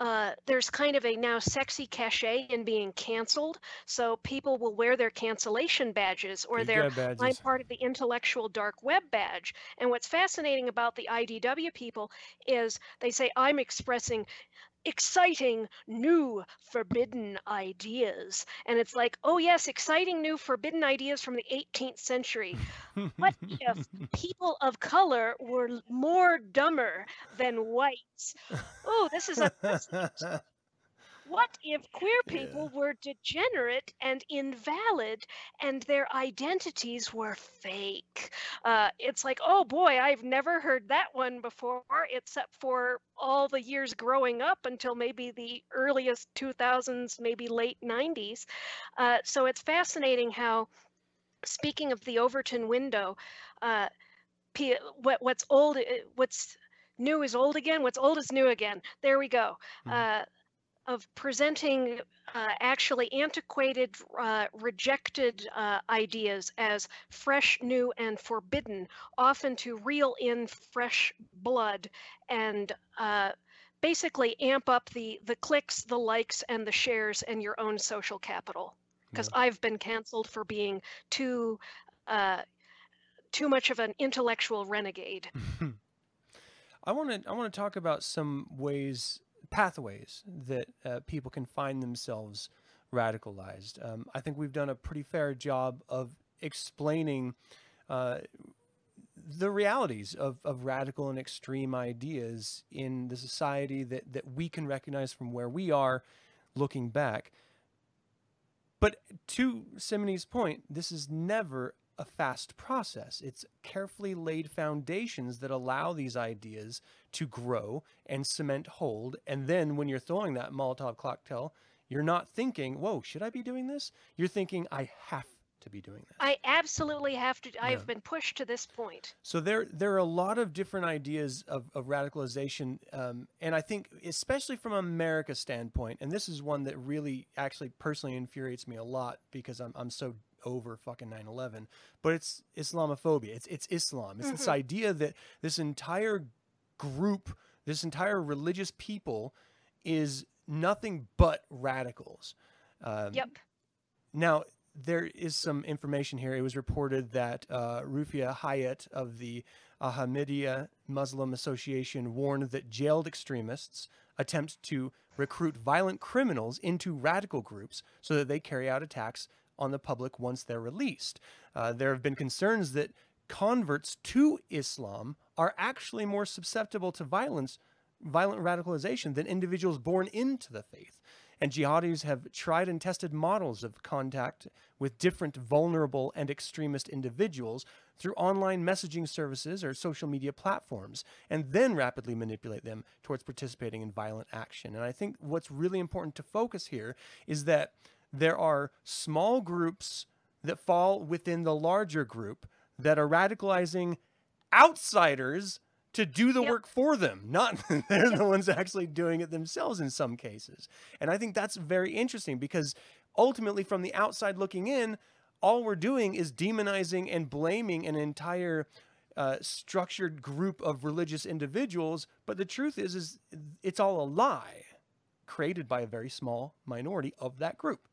uh, there's kind of a now sexy cachet in being canceled. So people will wear their cancellation badges or their I'm part of the intellectual dark web badge. And what's fascinating about the IDW people is they say, I'm expressing exciting new forbidden ideas. And it's like, oh, yes, exciting new forbidden ideas from the 18th century. what if [laughs] people of color were more dumber than whites? Oh, this is a what if queer people yeah. were degenerate and invalid and their identities were fake? Uh, it's like, oh boy, I've never heard that one before, except for all the years growing up until maybe the earliest 2000s, maybe late 90s. Uh, so it's fascinating how, speaking of the Overton window, uh, what, what's old, what's new is old again. What's old is new again. There we go. Mm. Uh, of presenting uh, actually antiquated, uh, rejected uh, ideas as fresh, new, and forbidden, often to reel in fresh blood and uh, basically amp up the the clicks, the likes, and the shares and your own social capital. Because yeah. I've been canceled for being too uh, too much of an intellectual renegade. [laughs]
I want to I want to talk about some ways pathways that uh, people can find themselves radicalized. Um, I think we've done a pretty fair job of explaining uh, the realities of, of radical and extreme ideas in the society that, that we can recognize from where we are looking back. But to Cimminnee's point, this is never a fast process. It's carefully laid foundations that allow these ideas to grow and cement hold. And then when you're throwing that Molotov cocktail, you're not thinking, whoa, should I be doing this? You're thinking, I have to be doing that.
I absolutely have to. I've yeah. been pushed to this point.
So there, there are a lot of different ideas of, of radicalization, um, and I think, especially from America's standpoint, and this is one that really, actually, personally infuriates me a lot because I'm, I'm so over fucking 9/11, but it's Islamophobia. It's it's Islam. It's mm-hmm. this idea that this entire group, this entire religious people, is nothing but radicals.
Um, yep.
Now there is some information here. It was reported that uh, Rafiq Hayat of the Ahmadiyya Muslim Association warned that jailed extremists attempt to recruit violent criminals into radical groups so that they carry out attacks on the public once they're released. Uh, there have been concerns that converts to Islam are actually more susceptible to violence, violent radicalization than individuals born into the faith. And jihadis have tried and tested models of contact with different vulnerable and extremist individuals through online messaging services or social media platforms, and then rapidly manipulate them towards participating in violent action. And I think what's really important to focus here is that there are small groups that fall within the larger group that are radicalizing outsiders to do the yep. work for them. Not [laughs] they're the ones actually doing it themselves in some cases. And I think that's very interesting because ultimately, from the outside looking in, all we're doing is demonizing and blaming an entire uh, structured group of religious individuals. But the truth is, is it's all a lie created by a very small minority of that group.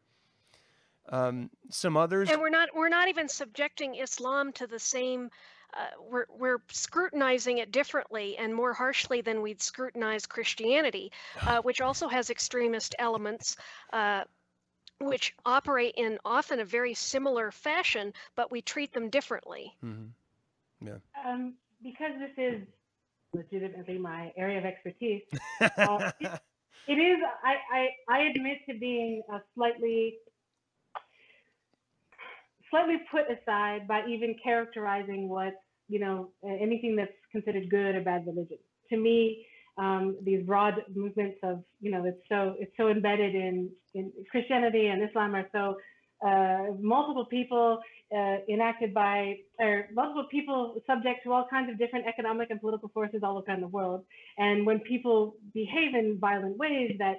Um, some others,
and we're not we're not even subjecting Islam to the same. Uh, we're we're scrutinizing it differently and more harshly than we'd scrutinize Christianity, [sighs] uh, which also has extremist elements. Uh, which operate in often a very similar fashion, but we treat them differently.
Mm-hmm. Yeah.
Um, because this is legitimately my area of expertise, [laughs] uh, it, it is. I, I I admit to being a slightly slightly put aside by even characterizing what you know anything that's considered good or bad religion. To me, um, these broad movements of you know it's so it's so embedded in in Christianity and Islam are so uh, multiple people uh, enacted by or multiple people subject to all kinds of different economic and political forces all around the world and when people behave in violent ways that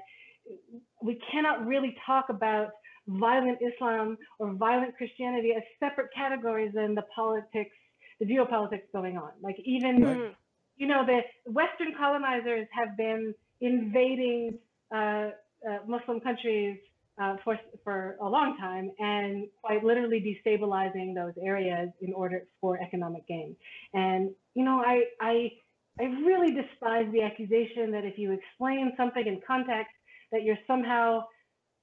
we cannot really talk about violent Islam or violent Christianity as separate categories than the politics the geopolitics going on. Like even mm. you know, the Western colonizers have been invading uh, uh, Muslim countries uh, for for a long time and quite literally destabilizing those areas in order for economic gain. And you know, I I I really despise the accusation that if you explain something in context, that you're somehow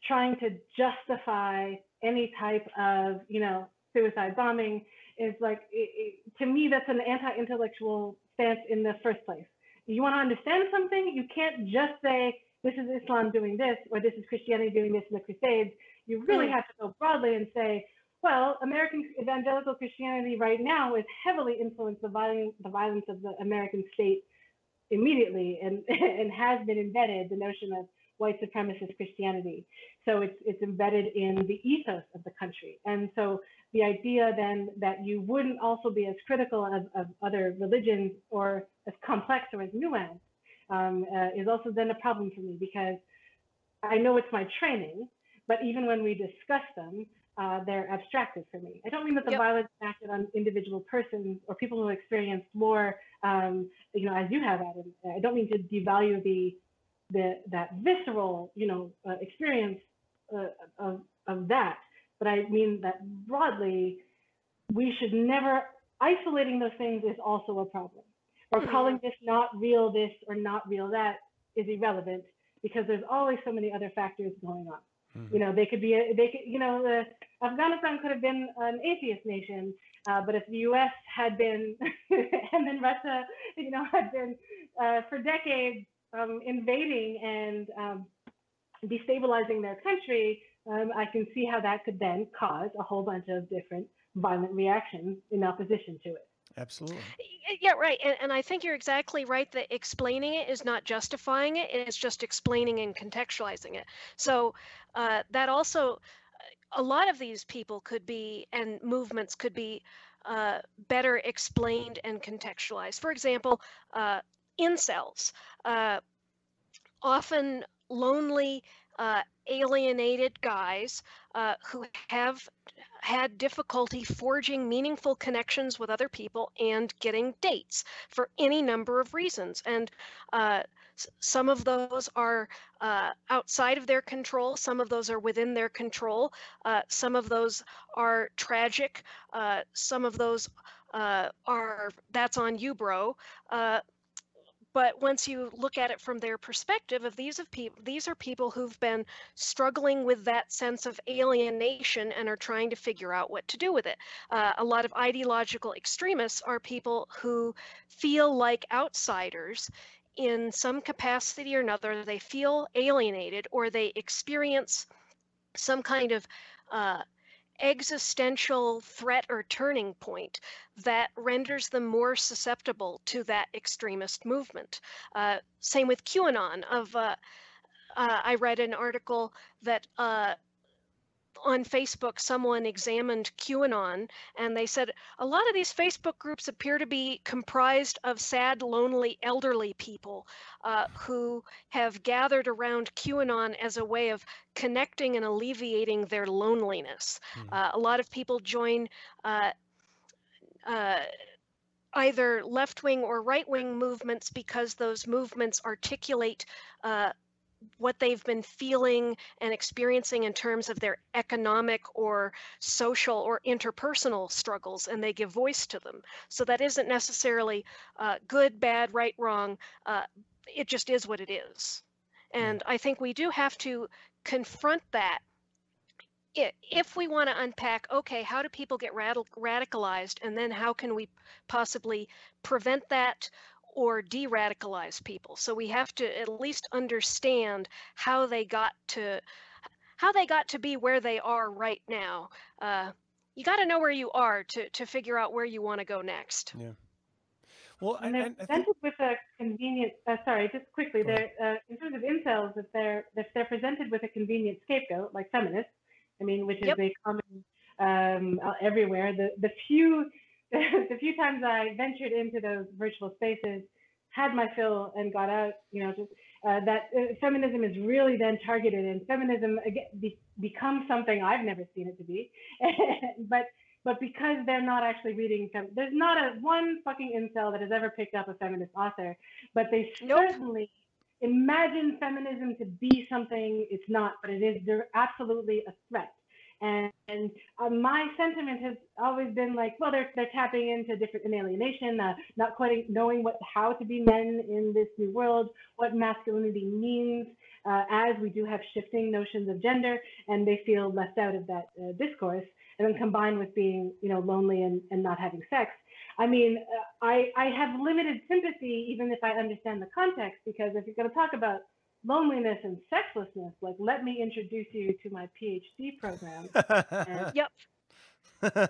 trying to justify any type of you know suicide bombing. Is like it, it, to me that's an anti-intellectual stance in the first place. You want to understand something, you can't just say, this is Islam doing this, or this is Christianity doing this in the Crusades. You really mm. have to go broadly and say, well, American evangelical Christianity right now is heavily influenced the violence, the violence of the American state immediately and, [laughs] and has been embedded the notion of white supremacist Christianity. So it's, it's embedded in the ethos of the country. And so the idea then that you wouldn't also be as critical of, of other religions or as complex or as nuanced um, uh, is also then a problem for me because I know it's my training, but even when we discuss them, uh, they're abstracted for me. I don't mean that the yep. violence acted on individual persons or people who experienced war, um, you know, as you have, Adam. I don't mean to devalue the the that visceral, you know, uh, experience uh, of of that but I mean that broadly, we should never, isolating those things is also a problem. Or mm-hmm. calling this not real this or not real that is irrelevant because there's always so many other factors going on. Mm-hmm. You know, they could be, a, they could, you know, the, Afghanistan could have been an atheist nation, uh, but if the U.S. had been, [laughs] and then Russia, you know, had been uh, for decades um, invading and um, destabilizing their country, um, I can see how that could then cause a whole bunch of different violent reactions in opposition to it.
Absolutely.
Yeah, right. And, and I think you're exactly right that explaining it is not justifying it, it's just explaining and contextualizing it. So uh, that also, a lot of these people could be, and movements could be uh, better explained and contextualized. For example, uh, incels, uh, often lonely uh, alienated guys uh, who have had difficulty forging meaningful connections with other people and getting dates for any number of reasons. And uh, some of those are uh, outside of their control, some of those are within their control, uh, some of those are tragic, uh, some of those uh, are that's on you, bro. But once you look at it from their perspective of these people these are people who've been struggling with that sense of alienation and are trying to figure out what to do with it. Uh, a lot of ideological extremists are people who feel like outsiders in some capacity or another. They feel alienated or they experience some kind of uh, existential threat or turning point that renders them more susceptible to that extremist movement. Uh, same with QAnon. Of uh, uh, I read an article that uh, on Facebook, someone examined QAnon and they said a lot of these Facebook groups appear to be comprised of sad, lonely, elderly people uh, who have gathered around QAnon as a way of connecting and alleviating their loneliness. Mm-hmm. Uh, a lot of people join. Uh, uh either left wing or right wing movements because those movements articulate uh, what they've been feeling and experiencing in terms of their economic or social or interpersonal struggles, and they give voice to them. So that isn't necessarily uh, good, bad, right, wrong. Uh, it just is what it is. And I think we do have to confront that if we want to unpack, okay, how do people get radicalized, and then how can we possibly prevent that or de-radicalize people. So we have to at least understand how they got to how they got to be where they are right now. Uh, you got to know where you are to to figure out where you want to go next.
Yeah. Well,
and they're presented with a convenient. Uh, sorry, just quickly. They're uh, in terms of incels, if they're if they're presented with a convenient scapegoat like feminists, I mean, which is yep. a common um, everywhere. The the few [laughs] the few times I ventured into those virtual spaces, had my fill and got out, you know, just uh, that uh, feminism is really then targeted and feminism again be, becomes something I've never seen it to be. [laughs] but but because they're not actually reading, fem- there's not a one fucking incel that has ever picked up a feminist author, but they nope. certainly imagine feminism to be something it's not, but it is they're absolutely a threat and, and uh, my sentiment has always been like, well, they're they're tapping into different alienation, uh, not quite knowing what how to be men in this new world, what masculinity means, uh, as we do have shifting notions of gender, and they feel left out of that uh, discourse. And then combined with being, you know, lonely and, and not having sex, I mean, uh, I I have limited sympathy even if I understand the context because if you're going to talk about loneliness and sexlessness. Like, let me introduce you to my PhD program. [laughs]
yep.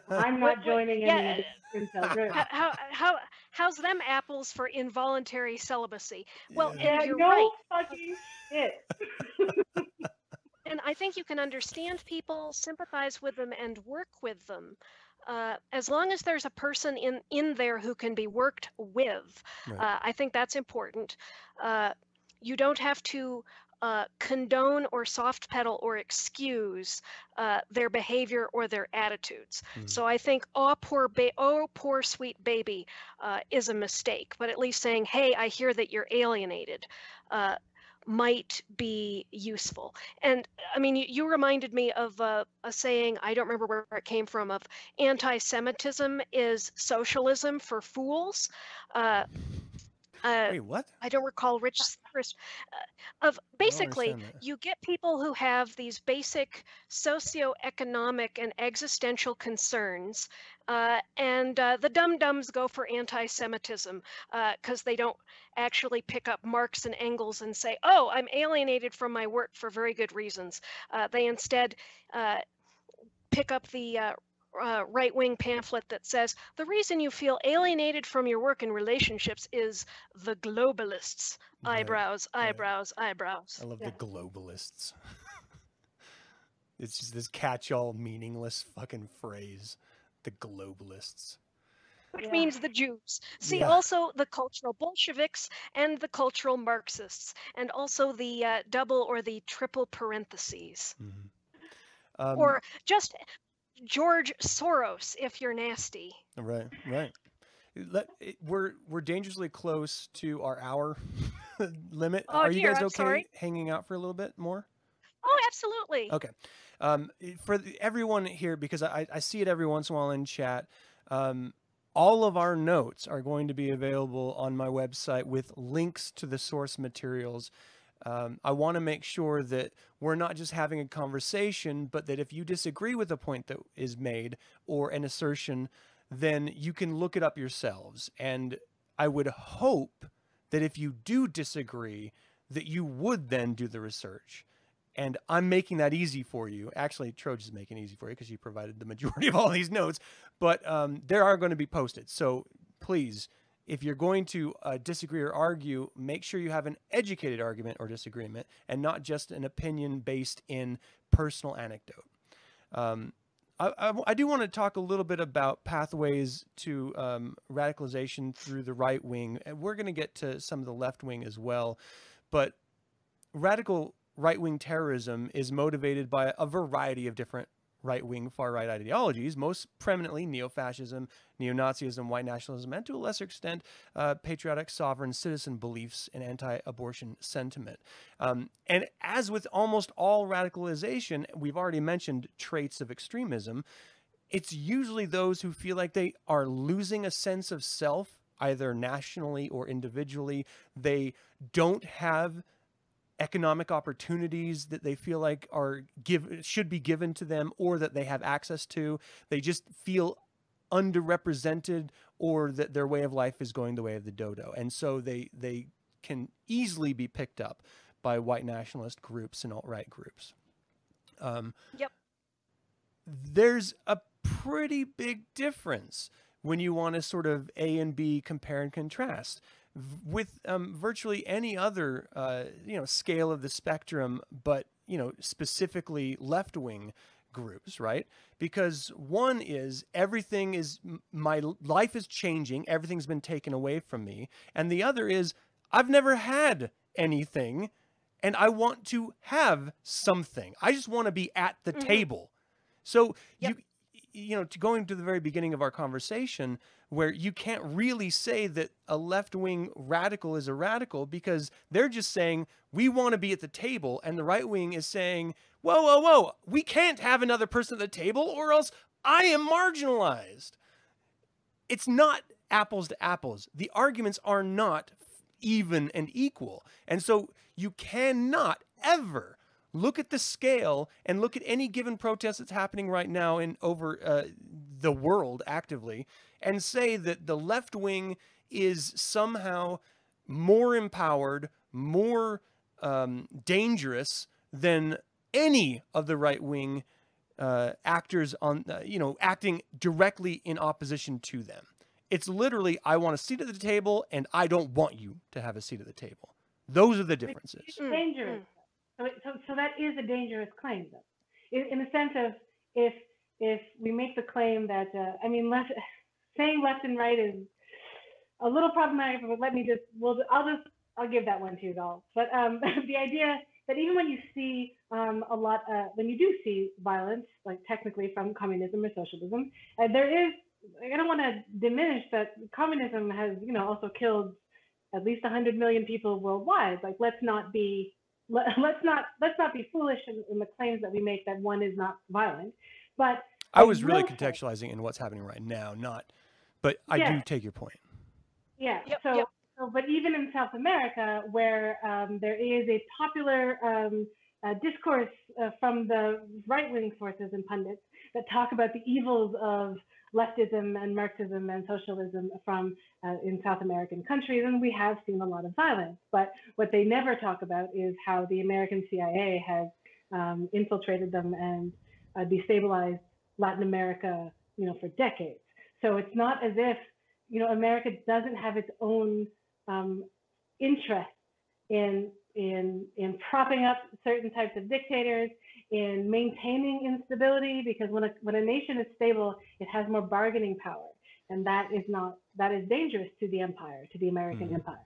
I'm not joining yeah. any incel groups.
How, how, how, how's them apples for involuntary celibacy? Well,
yeah,
you're
no
right.
fucking shit. [laughs]
and I think you can understand people, sympathize with them, and work with them. Uh, as long as there's a person in in there who can be worked with, right. uh, I think that's important. Uh, you don't have to uh, condone or soft pedal or excuse uh, their behavior or their attitudes. Mm-hmm. So I think oh poor ba- oh poor sweet baby uh, is a mistake, but at least saying hey I hear that you're alienated uh, might be useful. And I mean you, you reminded me of uh, a saying I don't remember where it came from of anti-Semitism is socialism for fools. Uh,
uh, Wait, what?
I don't recall Rich first. Uh, of basically, you get people who have these basic socioeconomic and existential concerns, uh, and uh, the dum dums go for anti-Semitism because uh, they don't actually pick up Marx and Engels and say, "Oh, I'm alienated from my work for very good reasons." Uh, they instead pick up the uh, right wing pamphlet that says the reason you feel alienated from your work and relationships is the globalists. Right. Eyebrows, eyebrows, right. eyebrows.
I love yeah. the globalists. [laughs] it's just this catch all meaningless fucking phrase. The globalists.
Which yeah. means the Jews. See, also the cultural Bolsheviks and the cultural Marxists, and also the uh, double or the triple parentheses. Mm-hmm. Um, or just George Soros if you're nasty.
Right, right. Let, we're we're dangerously close to our hour [laughs] limit.
Oh,
Are
dear,
you guys
I'm
okay
sorry.
hanging out for a little bit more?
Oh, absolutely.
Okay. Um, for the, everyone here, because I, I see it every once in a while in chat, um, all of our notes are going to be available on my website with links to the source materials um, I want to make sure that we're not just having a conversation, but that if you disagree with a point that is made or an assertion, then you can look it up yourselves. And I would hope that if you do disagree, that you would then do the research. And I'm making that easy for you. Actually, Troj is making it easy for you because you provided the majority of all these notes. But um, there are going to be posted. So please if you're going to uh, disagree or argue, make sure you have an educated argument or disagreement and not just an opinion based in personal anecdote. Um, I, I, I, do want to talk a little bit about pathways to um, radicalization through the right wing. And we're going to get to some of the left wing as well. But radical right wing terrorism is motivated by a variety of different right wing, far right ideologies, most prominently neo fascism, neo Nazism, white nationalism, and to a lesser extent, uh, patriotic sovereign citizen beliefs and anti abortion sentiment. Um, and as with almost all radicalization, we've already mentioned traits of extremism. It's usually those who feel like they are losing a sense of self, either nationally or individually. They don't have economic opportunities that they feel like are give should be given to them or that they have access to. They just feel underrepresented or that their way of life is going the way of the dodo. And so they they can easily be picked up by white nationalist groups and alt-right groups.
Um, yep.
There's a pretty big difference when you want to sort of A and B compare and contrast with um, virtually any other uh, you know scale of the spectrum, but you know specifically left wing groups, right? Because one is everything is my life is changing, everything's been taken away from me, and the other is I've never had anything and I want to have something. I just want to be at the mm-hmm. table. So yep. you you know, to going to the very beginning of our conversation, where you can't really say that a left wing radical is a radical because they're just saying, we want to be at the table. And the right wing is saying, whoa, whoa, whoa, we can't have another person at the table or else I am marginalized. It's not apples to apples. The arguments are not even and equal. And so you cannot ever look at the scale and look at any given protest that's happening right now in over uh, the world actively and say that the left wing is somehow more empowered, more um, dangerous than any of the right wing uh, actors on, uh, you know, acting directly in opposition to them. It's literally, I want a seat at the table and I don't want you to have a seat at the table. Those are the differences.
It's dangerous. So, so, so that is a dangerous claim, though, in, in the sense of if if we make the claim that uh, I mean, [laughs] left saying left and right is a little problematic, but let me just well, I'll just I'll give that one to you, all. But um, [laughs] the idea that even when you see um, a lot, uh, when you do see violence, like technically from communism or socialism, uh, there is. I don't want to diminish that communism has, you know, also killed at least 100 million people worldwide. Like, let's not be [laughs] let, us not let's not be foolish in, in, the claims that we make that one is not violent. But
I was really contextualizing in what's happening right now, not. But I yeah. do take your point.
Yeah. Yep, so, yep. so, but even in South America, where um, there is a popular um, uh, discourse uh, from the right-wing sources and pundits that talk about the evils of leftism and Marxism and socialism from uh, in South American countries, and we have seen a lot of violence. But what they never talk about is how the American CIA has um, infiltrated them and uh, destabilized Latin America, you know, for decades. So it's not as if you know America doesn't have its own um, interest in in in propping up certain types of dictators in maintaining instability because when a, when a nation is stable, it has more bargaining power. And that is not, that is dangerous to the empire, to the American mm-hmm. empire.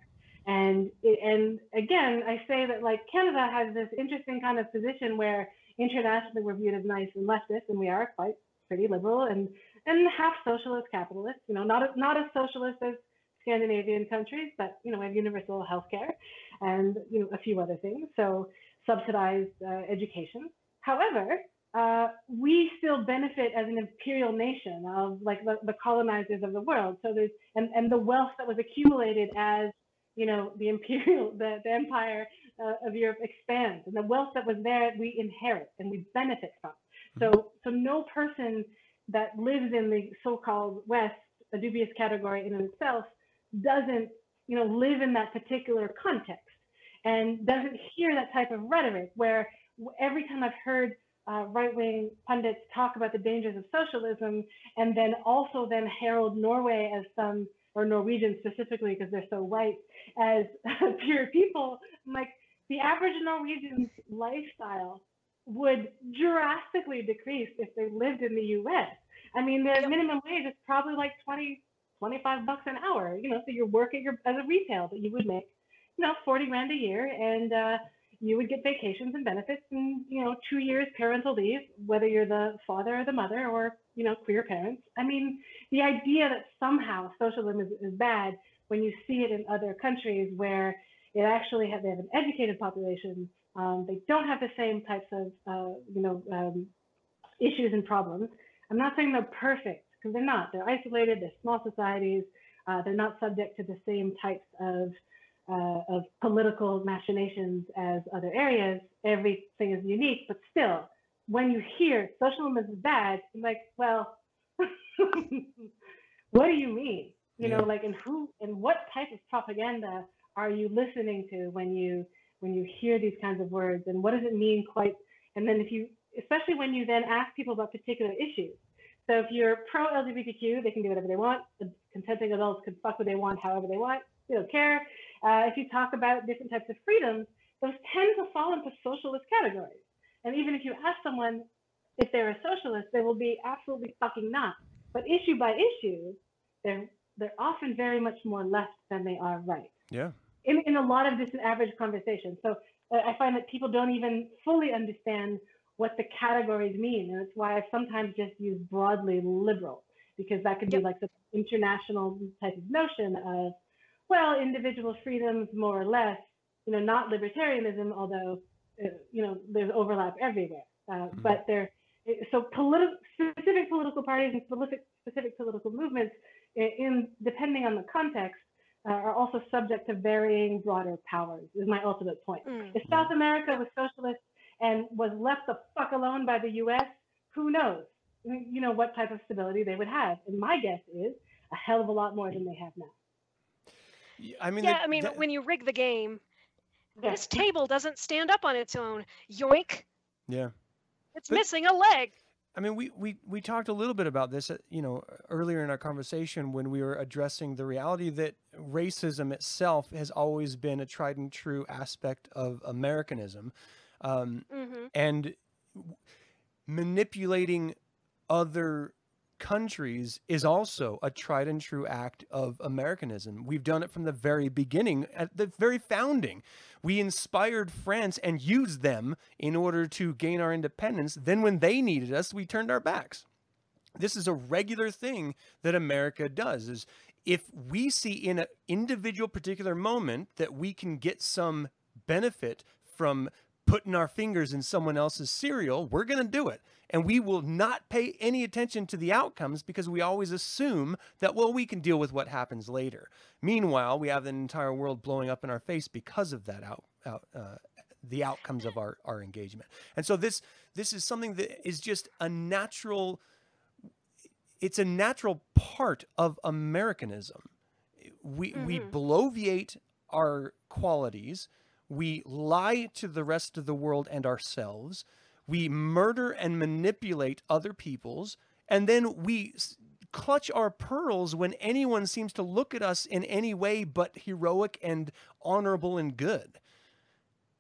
And, and again, I say that like Canada has this interesting kind of position where internationally we're viewed as nice and leftist, and we are quite pretty liberal and, and half socialist capitalist, you know, not, not as socialist as Scandinavian countries, but, you know, we have universal health care and, you know, a few other things. So subsidized uh, education. However, uh, we still benefit as an imperial nation of like the, the, colonizers of the world. So there's and, and the wealth that was accumulated as you know the imperial the, the empire uh, of Europe expands, and the wealth that was there we inherit and we benefit from. So mm-hmm. so no person that lives in the so-called West, a dubious category in itself, doesn't you know live in that particular context and doesn't hear that type of rhetoric where every time I've heard uh, right-wing pundits talk about the dangers of socialism, and then also then herald Norway as some, or Norwegians specifically because they're so white, as [laughs] pure people. I'm like the average Norwegian's lifestyle would drastically decrease if they lived in the US. I mean, the minimum wage is probably like 20, 25 bucks an hour, you know, so you're working as a retail, but you would make, you know, 40 grand a year and uh, you would get vacations and benefits and, you know, two years parental leave, whether you're the father or the mother or, you know, queer parents. I mean, the idea that somehow socialism is, is bad when you see it in other countries where it actually have, they have an educated population, um, they don't have the same types of, uh, you know, um, issues and problems. I'm not saying they're perfect because they're not. They're isolated. They're small societies. Uh, they're not subject to the same types of uh, of political machinations as other areas. Everything is unique, but still, when you hear socialism is bad, you're like, well, [laughs] what do you mean? You yeah. know, like, and who and what type of propaganda are you listening to when you when you hear these kinds of words? And what does it mean quite and then if you especially when you then ask people about particular issues. So if you're pro lgbtq they can do whatever they want. Consenting adults can fuck what they want however they want. They don't care. Uh, if you talk about different types of freedoms those tend to fall into socialist categories. And even if you ask someone if they're a socialist they will be absolutely fucking not. But issue by issue they're they're often very much more left than they are right.
Yeah
in, in a lot of just average conversations. So uh, I find that people don't even fully understand what the categories mean. And it's why I sometimes just use broadly liberal, because that could yep. be like the international type of notion of, well, individual freedoms more or less, you know, not libertarianism, although, uh, you know, there's overlap everywhere. Uh, mm-hmm. But there, so politi- specific political parties and specific, specific political movements, in depending on the context, uh, are also subject to varying broader powers, is my ultimate point. Mm. If South America was socialist and was left the fuck alone by the US, who knows? You know what type of stability they would have. And my guess is a hell of a lot more than they have now.
I mean, yeah, the, I mean, the, when you rig the game, yeah. this table doesn't stand up on its own. Yoink.
Yeah.
It's but, missing a leg.
I mean, we, we, we talked a little bit about this, uh, you know, earlier in our conversation when we were addressing the reality that racism itself has always been a tried and true aspect of Americanism, um, mm-hmm. and manipulating other countries is also a tried and true act of Americanism. We've done it from the very beginning, at the very founding. We inspired France and used them in order to gain our independence. Then, when they needed us, we turned our backs. This is a regular thing that America does. Is if we see in an individual particular moment that we can get some benefit from putting our fingers in someone else's cereal, we're going to do it. And we will not pay any attention to the outcomes because we always assume that, well, we can deal with what happens later. Meanwhile, we have the entire world blowing up in our face because of that out, out uh, the outcomes of our, our engagement. And so this this is something that is just a natural it's a natural part of Americanism. We mm-hmm. we bloviate our qualities we lie to the rest of the world and ourselves. We murder and manipulate other peoples. And then we clutch our pearls when anyone seems to look at us in any way but heroic and honorable and good.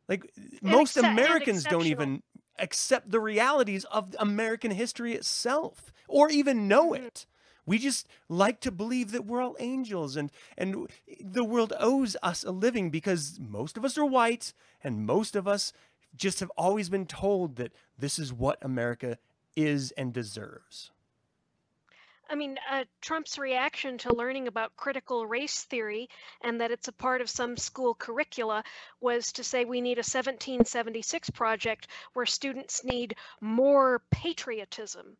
Like and most Americans don't even accept the realities of American history itself or even know mm-hmm. it. We just like to believe that we're all angels and and the world owes us a living because most of us are white and most of us just have always been told that this is what America is and deserves.
I mean, uh, Trump's reaction to learning about critical race theory and that it's a part of some school curricula was to say we need a 1776 project where students need more patriotism.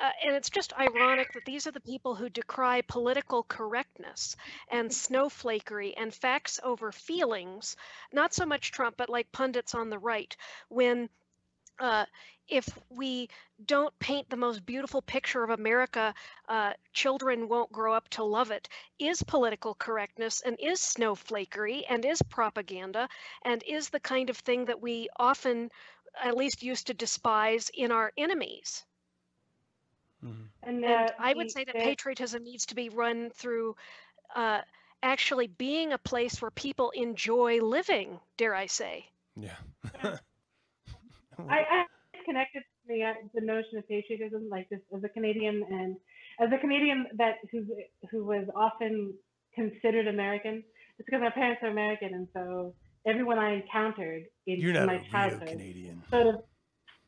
Uh, and it's just ironic that these are the people who decry political correctness and snowflakery and facts over feelings, not so much Trump, but like pundits on the right, when uh, if we don't paint the most beautiful picture of America, uh, children won't grow up to love it, is political correctness and is snowflakery and is propaganda and is the kind of thing that we often, at least, used to despise in our enemies. Mm-hmm. And, uh, and I would say that patriotism needs to be run through uh, actually being a place where people enjoy living, dare I say.
Yeah. [laughs]
I, disconnected from the, uh, the notion of patriotism, like this as a Canadian and as a Canadian that who who was often considered American. It's because my parents are American, and so everyone I encountered in,
in
my childhood
Canadian.
sort of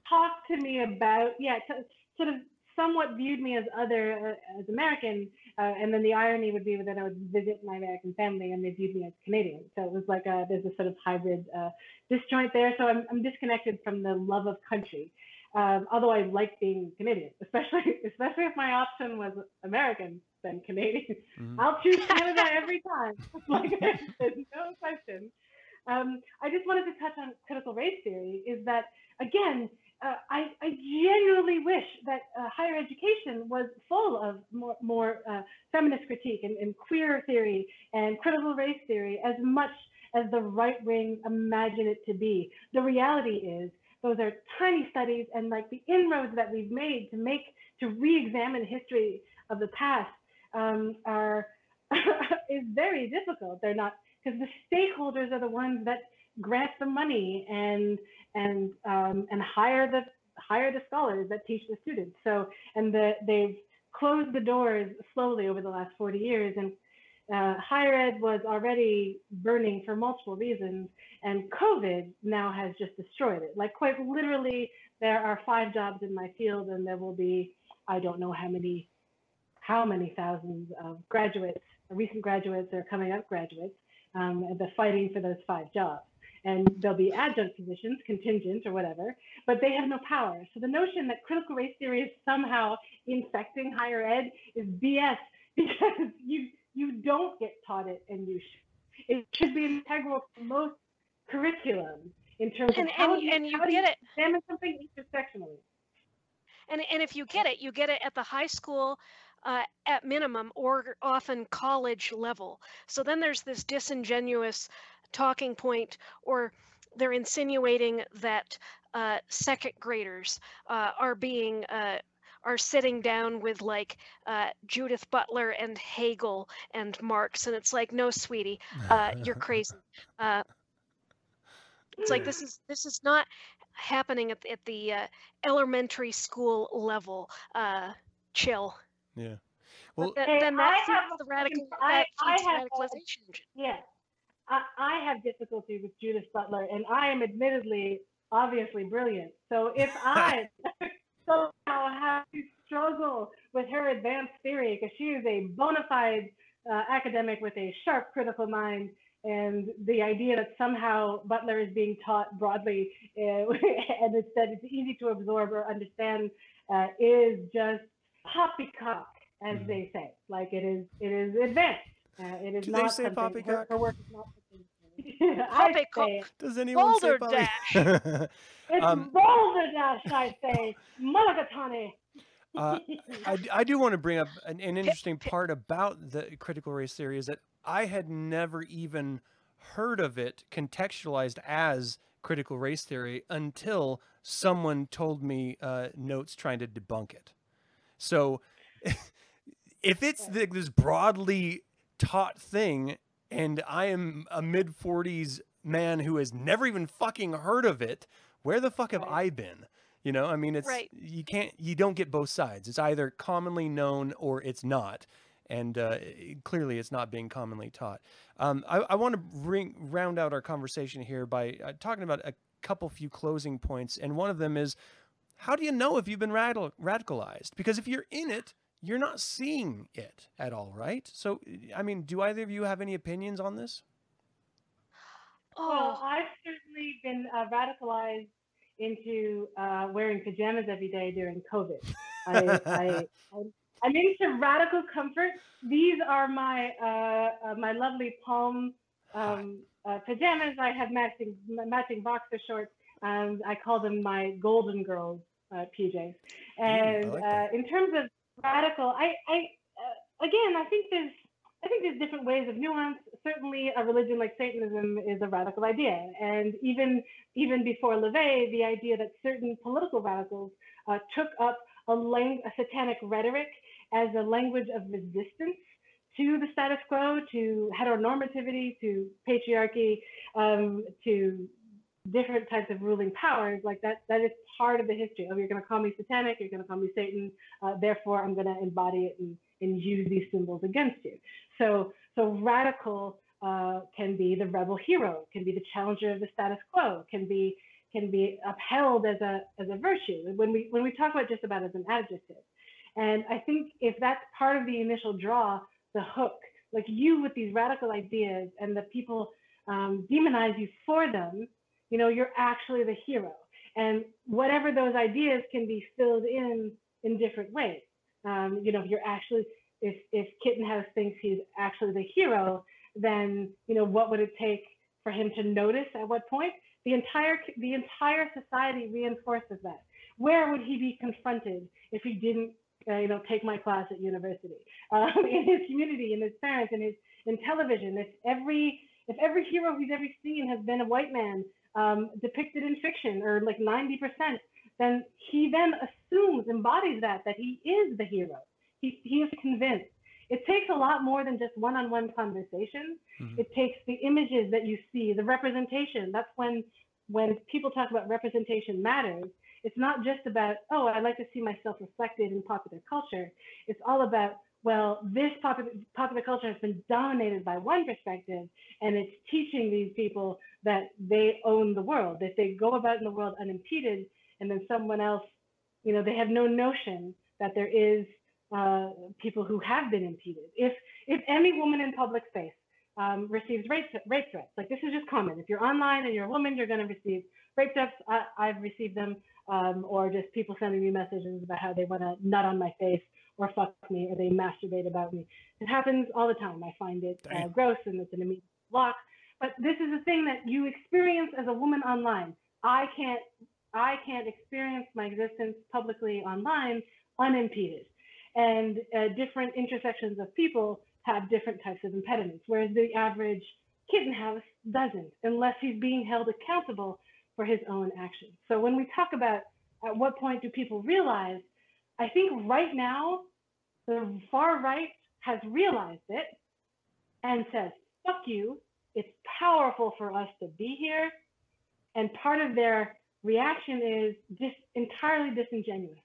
talked to me about yeah, t- sort of somewhat viewed me as other uh, as American, uh, and then the irony would be that I would visit my American family and they viewed me as Canadian. So it was like a, there's a sort of hybrid uh, disjoint there. So I'm, I'm disconnected from the love of country. Um, although I like being Canadian, especially [laughs] especially if my option was American than Canadian. Mm-hmm. I'll choose Canada every time. [laughs] like there's no question. Um, I just wanted to touch on critical race theory. Is that again? Uh, I, I, genuinely wish that uh, higher education was full of more, more uh, feminist critique and, and, queer theory and critical race theory as much as the right wing imagine it to be. The reality is those are tiny studies and like the inroads that we've made to make to re-examine history of the past um, are [laughs] is very difficult. They're not because the stakeholders are the ones that grant the money and and um, and hire the hire the scholars that teach the students. So and the, they've closed the doors slowly over the last 40 years and uh, higher ed was already burning for multiple reasons, and COVID now has just destroyed it. Like quite literally, there are five jobs in my field, and there will be I don't know how many how many thousands of graduates, recent graduates or coming up graduates, um, the fighting for those five jobs. And there'll be adjunct positions, contingent or whatever, but they have no power. So the notion that critical race theory is somehow infecting higher ed is BS [laughs] because you you don't get taught it and you should. It should be integral to most curriculum in terms
and,
of how,
and,
you,
and you
how
get
you
it.
examine something intersectionally.
And, and if you get it, you get it at the high school uh, at minimum or often college level. So then there's this disingenuous talking point or they're insinuating that uh, second graders uh, are being uh, are sitting down with like uh, Judith Butler and Hegel and Marx, and it's like, no, sweetie, uh, you're [laughs] crazy. Uh, it's like this is this is not happening at the, at the uh, elementary school level. Uh, chill.
Yeah. Well,
that, then that's the radical I, I have, radicalization.
yeah. I, I have difficulty with Judith Butler, and I am admittedly obviously brilliant. So if [laughs] I [laughs] somehow have to struggle with her advanced theory because she is a bona fide uh, academic with a sharp critical mind. And the idea that somehow Butler is being taught broadly uh, [laughs] and that it's easy to absorb or understand uh, is just poppycock, as mm-hmm. they say. Like it is, it is advanced. Uh, it is
Do
not
they say poppycock? Her,
her work is not [laughs]
Poppycock.
Does anyone
Boulder
say
Dash. [laughs]
It's um, Boulder Dash, I say. Mulligatawny.
uh, I, I do want to bring up an, an interesting part about the critical race theory is that I had never even heard of it contextualized as critical race theory until someone told me uh, notes trying to debunk it. So [laughs] if it's the, this broadly taught thing and I am a mid 40s man who has never even fucking heard of it, where the fuck have right. I been? You know, I mean, it's right. you can't you don't get both sides. It's either commonly known or it's not, and uh, clearly it's not being commonly taught. Um, I, I want to bring round out our conversation here by uh, talking about a couple few closing points, and one of them is, how do you know if you've been radical, radicalized? Because if you're in it, you're not seeing it at all, right? So, I mean, do either of you have any opinions on this?
Well, I've certainly been uh, radicalized into uh, wearing pajamas every day during COVID. I, I, [laughs] I'm into radical comfort. These are my uh, uh my lovely palm um, uh, pajamas. I have matching matching boxer shorts. and I call them my Golden Girls uh, PJs. And like in terms of radical, I, I again, I think there's I think there's different ways of nuance. Certainly, a religion like Satanism is a radical idea, and even even before LaVey, the idea that certain political radicals uh, took up a, lang- a satanic rhetoric as a language of resistance to the status quo, to heteronormativity, to patriarchy, um, to different types of ruling powers, like that, that is part of the history. Oh, you're going to call me satanic, you're going to call me Satan, uh, therefore I'm going to embody it and, and use these symbols against you. So, so radical uh, can be the rebel hero, can be the challenger of the status quo, can be can be upheld as a as a virtue. When we when we talk about just about as an adjective, and I think if that's part of the initial draw, the hook, like you with these radical ideas, and the people um, demonize you for them, you know, you're actually the hero. And whatever those ideas can be filled in in different ways. Um, you know, if you're actually, if, if Rittenhouse thinks he's actually the hero, then, you know, what would it take for him to notice at what point? The entire, the entire society reinforces that. Where would he be confronted if he didn't, uh, you know, take my class at university? [laughs] Um, in his community, in his parents, in his, in television, if every, if every hero he's ever seen has been a white man, um, depicted in fiction, or like 90%, then he then assumes, embodies that, that he is the hero. He, he is convinced. It takes a lot more than just one on one conversation. Mm-hmm. It takes the images that you see, the representation. That's when, when people talk about representation matters. It's not just about, oh, I'd like to see myself reflected in popular culture. It's all about well, this popular, popular culture has been dominated by one perspective, and it's teaching these people that they own the world, that they go about in the world unimpeded, and then someone else, you know, they have no notion that there is uh, people who have been impeded. If if any woman in public space um, receives rape rape threats, like this is just common. If you're online and you're a woman, you're going to receive rape threats. I, have received them, um, or just people sending me messages about how they want to nut on my face or fuck me or they masturbate about me. It happens all the time. I find it uh, gross and it's an immediate block. But this is a thing that you experience as a woman online. I can't I can't experience my existence publicly online unimpeded. And uh, different intersections of people have different types of impediments, whereas the average Rittenhouse doesn't, unless he's being held accountable for his own actions. So when we talk about at what point do people realize I think right now, the far right has realized it and says, fuck you. It's powerful for us to be here. And part of their reaction is just entirely disingenuous.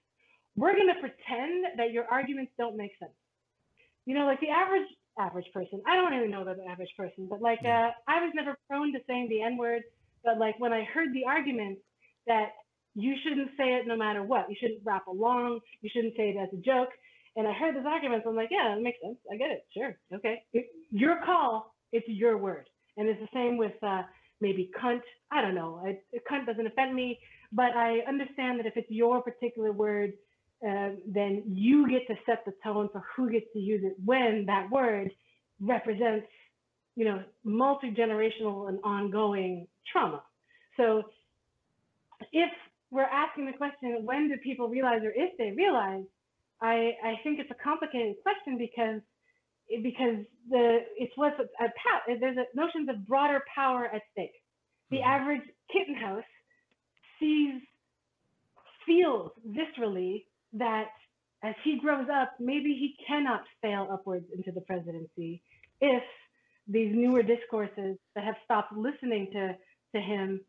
We're going to pretend that your arguments don't make sense. You know, like the average average person. I don't even know about the average person, but like uh, I was never prone to saying the N word. But like when I heard the argument that you shouldn't say it no matter what. You shouldn't rap along. You shouldn't say it as a joke. And I heard those arguments. I'm like, yeah, that makes sense. I get it. Sure. Okay. It, your call. It's your word. And it's the same with uh, maybe cunt. I don't know. I, cunt doesn't offend me, but I understand that if it's your particular word, uh, then you get to set the tone for who gets to use it when that word represents, you know, multi generational and ongoing trauma. So if we're asking the question, when do people realize or if they realize, I, I think it's a complicated question because because the it's what's a, a there's a notions of broader power at stake. The mm-hmm. average Rittenhouse sees feels viscerally that as he grows up, maybe he cannot fail upwards into the presidency if these newer discourses that have stopped listening to to him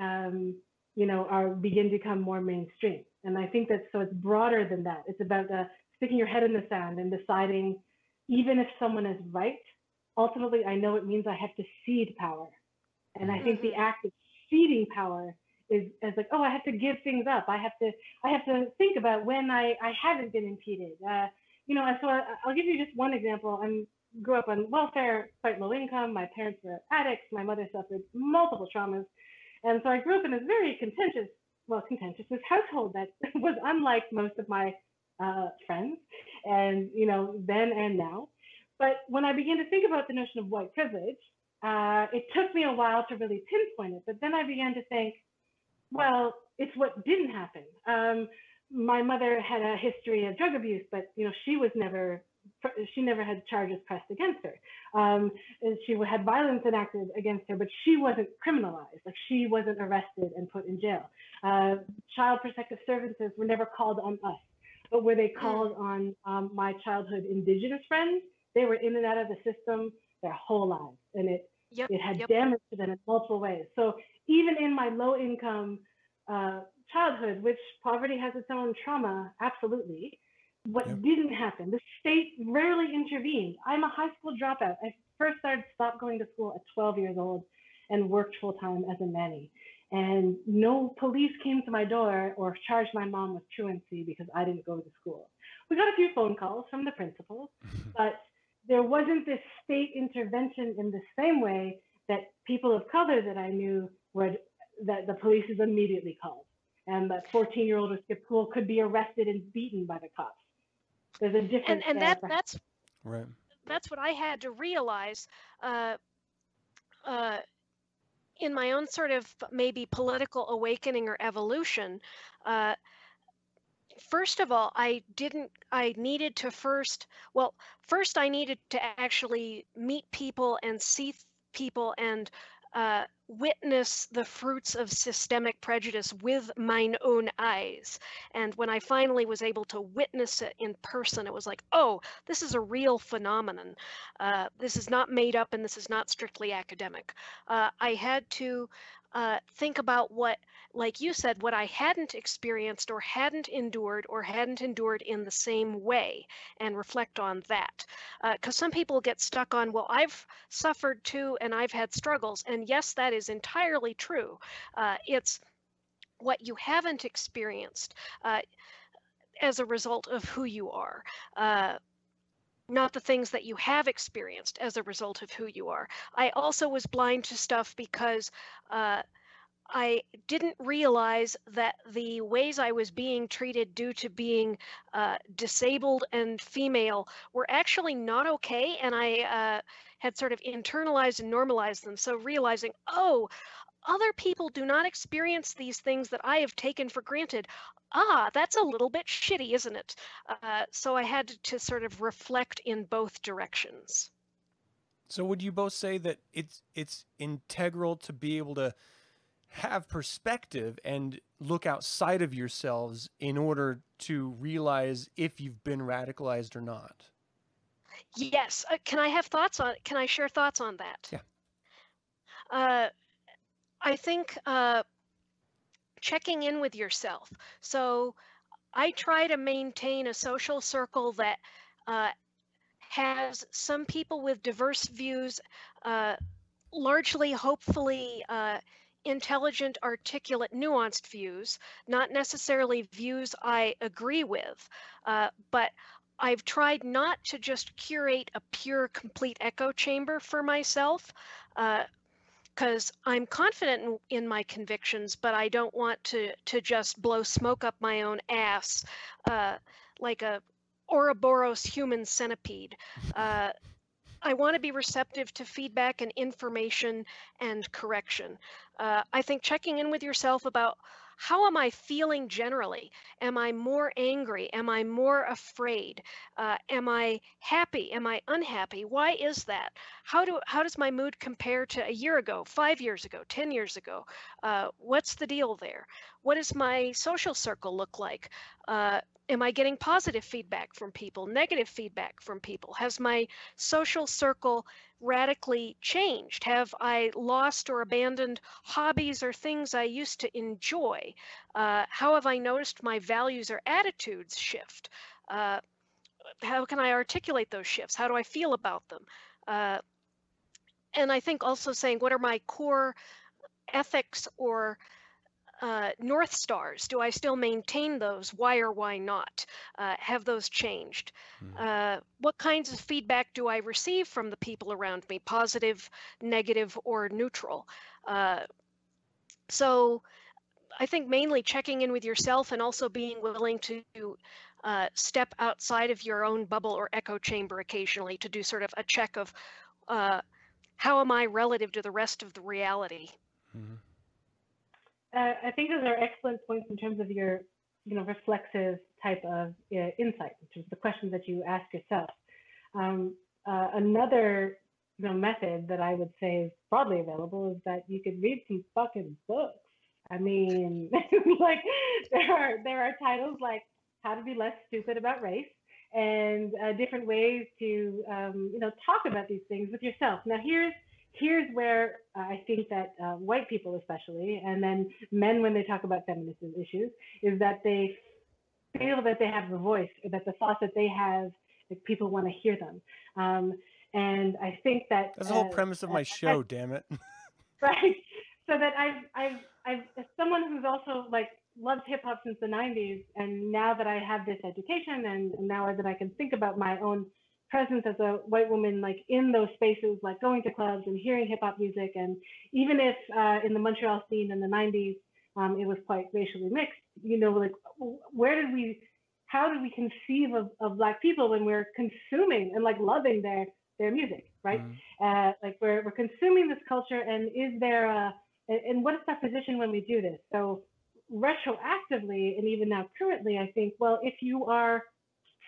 um, you know, are begin to become more mainstream. And I think that so it's broader than that. It's about uh, sticking your head in the sand and deciding, even if someone is right, ultimately I know it means I have to cede power. And I think the mm-hmm. act of ceding power is, is like, oh, I have to give things up. I have to I have to think about when I, I haven't been impeded. Uh, you know, so I, I'll give you just one example. I grew up on welfare, quite low income. My parents were addicts. My mother suffered multiple traumas. And so I grew up in a very contentious, well, contentious household that [laughs] was unlike most of my uh, friends, and you know, then and now. But when I began to think about the notion of white privilege, uh, it took me a while to really pinpoint it. But then I began to think, well, it's what didn't happen. Um, my mother had a history of drug abuse, but you know, she was never she never had charges pressed against her. Um, she had violence enacted against her, but she wasn't criminalized. Like she wasn't arrested and put in jail. Uh, child protective services were never called on us, but were they called on um, my childhood indigenous friends? They were in and out of the system their whole lives, and it
Yep,
it had
yep.
damaged them in multiple ways. So even in my low income uh, childhood, which poverty has its own trauma, absolutely. What yep. didn't happen, the state rarely intervened. I'm a high school dropout. I first started stopped going to school at 12 years old and worked full time as a nanny. And no police came to my door or charged my mom with truancy because I didn't go to school. We got a few phone calls from the principals, [laughs] but there wasn't this state intervention in the same way that people of color that I knew would that the police is immediately called and that 14 year old who skipped school could be arrested and beaten by the cops. There's a difference.
And, and that, that's
right.
That's what I had to realize uh, uh, in my own sort of maybe political awakening or evolution. Uh, first of all, I didn't, I needed to first, well, first I needed to actually meet people and see people and uh, witness the fruits of systemic prejudice with mine own eyes. And when I finally was able to witness it in person, it was like, oh, this is a real phenomenon. Uh, this is not made up and this is not strictly academic. Uh, I had to uh, think about what, like you said, what I hadn't experienced or hadn't endured or hadn't endured in the same way and reflect on that. Because uh, some people get stuck on, well, I've suffered too and I've had struggles. And yes, that is entirely true. Uh, it's what you haven't experienced uh, as a result of who you are uh, not the things that you have experienced as a result of who you are. I also was blind to stuff because uh, I didn't realize that the ways I was being treated due to being uh, disabled and female were actually not okay. And I uh, had sort of internalized and normalized them. So realizing, oh, other people do not experience these things that I have taken for granted ah, that's a little bit shitty, isn't it? Uh, so I had to sort of reflect in both directions.
So would you both say that it's it's integral to be able to have perspective and look outside of yourselves in order to realize if you've been radicalized or not?
Yes. Uh, can I have thoughts on? Can I share thoughts on that?
Yeah.
Uh, I think uh, checking in with yourself. So I try to maintain a social circle that uh, has some people with diverse views, uh, largely, hopefully, uh, intelligent, articulate, nuanced views, not necessarily views I agree with, uh, but I've tried not to just curate a pure, complete echo chamber for myself. Because I'm confident in, in, my convictions, but I don't want to to just blow smoke up my own ass uh, like a Ouroboros human centipede. Uh, I want to be receptive to feedback and information and correction. Uh, I think checking in with yourself about how am I feeling generally? Am I more angry? Am I more afraid? Uh, am I happy? Am I unhappy? Why is that? How do how does my mood compare to a year ago, five years ago, ten years ago? Uh, what's the deal there? What does my social circle look like? Uh, am I getting positive feedback from people, negative feedback from people? Has my social circle radically changed? Have I lost or abandoned hobbies or things I used to enjoy? Uh, how have I noticed my values or attitudes shift? Uh, how can I articulate those shifts? How do I feel about them? Uh, and I think also saying what are my core ethics or uh, North Stars, do I still maintain those? Why or why not? Uh, have those changed? Mm. Uh, what kinds of feedback do I receive from the people around me, positive, negative, or neutral? Uh, so I think mainly checking in with yourself and also being willing to uh, step outside of your own bubble or echo chamber occasionally to do sort of a check of uh, how am I relative to the rest of the reality. Mm-hmm.
Uh, I think those are excellent points in terms of your, you know, reflexive type of uh, insight, which is the questions that you ask yourself. Um, uh, another, you know, method that I would say is broadly available is that you could read some fucking books. I mean, [laughs] like there are there are titles like How to Be Less Stupid About Race and uh, different ways to, um, you know, talk about these things with yourself. Now here's here's where I think that uh, white people, especially, and then men, when they talk about feminist issues, is that they feel that they have the voice, or that the thoughts that they have, like people want to hear them. Um, and I think that
that's the whole uh, premise of my show. damn it. [laughs]
right. So that I've, I've, I've, as someone who's also like loved hip hop since the 90s, and now that I have this education, and now that I can think about my own presence as a white woman, like in those spaces, like going to clubs and hearing hip hop music. And even if uh, in the Montreal scene in the 90s, um, it was quite racially mixed, you know, like where did we, how did we conceive of, of Black people when we're consuming and like loving their, their music, right? Mm. Uh, like we're, we're consuming this culture and is there a, and what is our position when we do this? So retroactively and even now currently, I think, well, if you are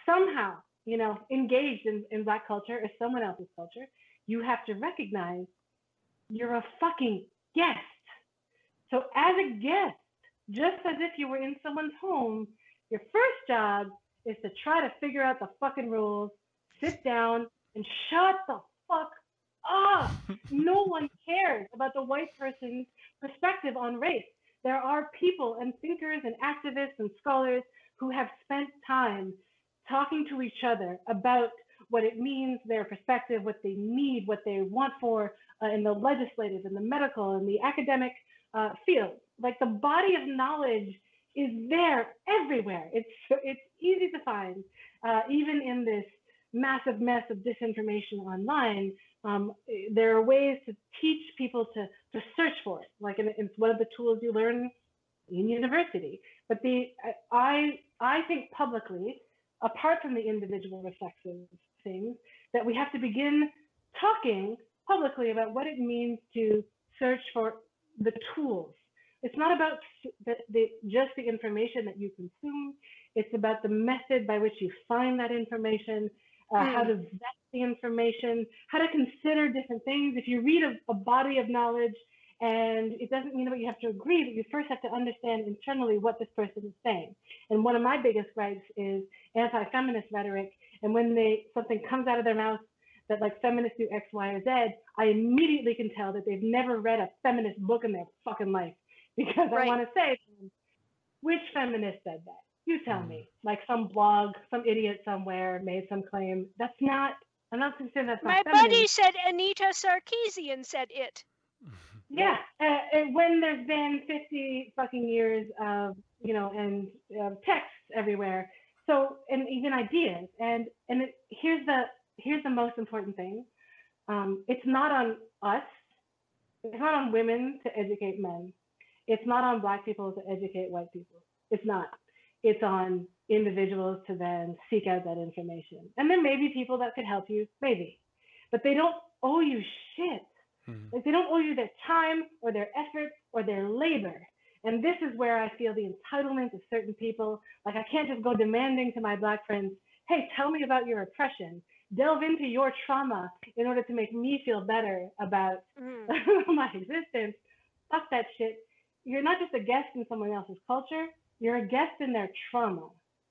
somehow you know, engaged in, in Black culture or someone else's culture, you have to recognize you're a fucking guest. So, as a guest, just as if you were in someone's home, your first job is to try to figure out the fucking rules, sit down, and shut the fuck up. [laughs] no one cares about the white person's perspective on race. There are people and thinkers and activists and scholars who have spent time talking to each other about what it means, their perspective, what they need, what they want for uh, in the legislative, in the medical, in the academic uh, field. Like the body of knowledge is there everywhere. It's it's easy to find, uh, even in this massive mess of disinformation online. Um, there are ways to teach people to to search for it. Like it's one of the tools you learn in university. But the I I think publicly apart from the individual reflexive things, that we have to begin talking publicly about what it means to search for the tools. It's not about the, the, just the information that you consume. It's about the method by which you find that information, uh, mm. how to vet the information, how to consider different things. If you read a, a body of knowledge and it doesn't mean that you have to agree, but you first have to understand internally what this person is saying. And one of my biggest gripes is anti-feminist rhetoric. And when they something comes out of their mouth that like feminists do X, Y, or Z, I immediately can tell that they've never read a feminist book in their fucking life [laughs] because right. I want to say, which feminist said that? You tell me. Mm. Like some blog, some idiot somewhere made some claim. That's not. I'm not saying that's not.
My buddy said Anita Sarkeesian said it.
Yeah, uh, when there's been 50 fucking years of, you know, and uh, texts everywhere. So, and even ideas. And and it, here's the here's the most important thing. Um, it's not on us. It's not on women to educate men. It's not on black people to educate white people. It's not. It's on individuals to then seek out that information. And there may be people that could help you, maybe, but they don't owe you shit. Mm-hmm. Like they don't owe you their time or their effort or their labor. And this is where I feel the entitlement of certain people. Like I can't just go demanding to my black friends, hey, tell me about your oppression. Delve into your trauma in order to make me feel better about mm-hmm. [laughs] my existence. Fuck that shit. You're not just a guest in someone else's culture, you're a guest in their trauma.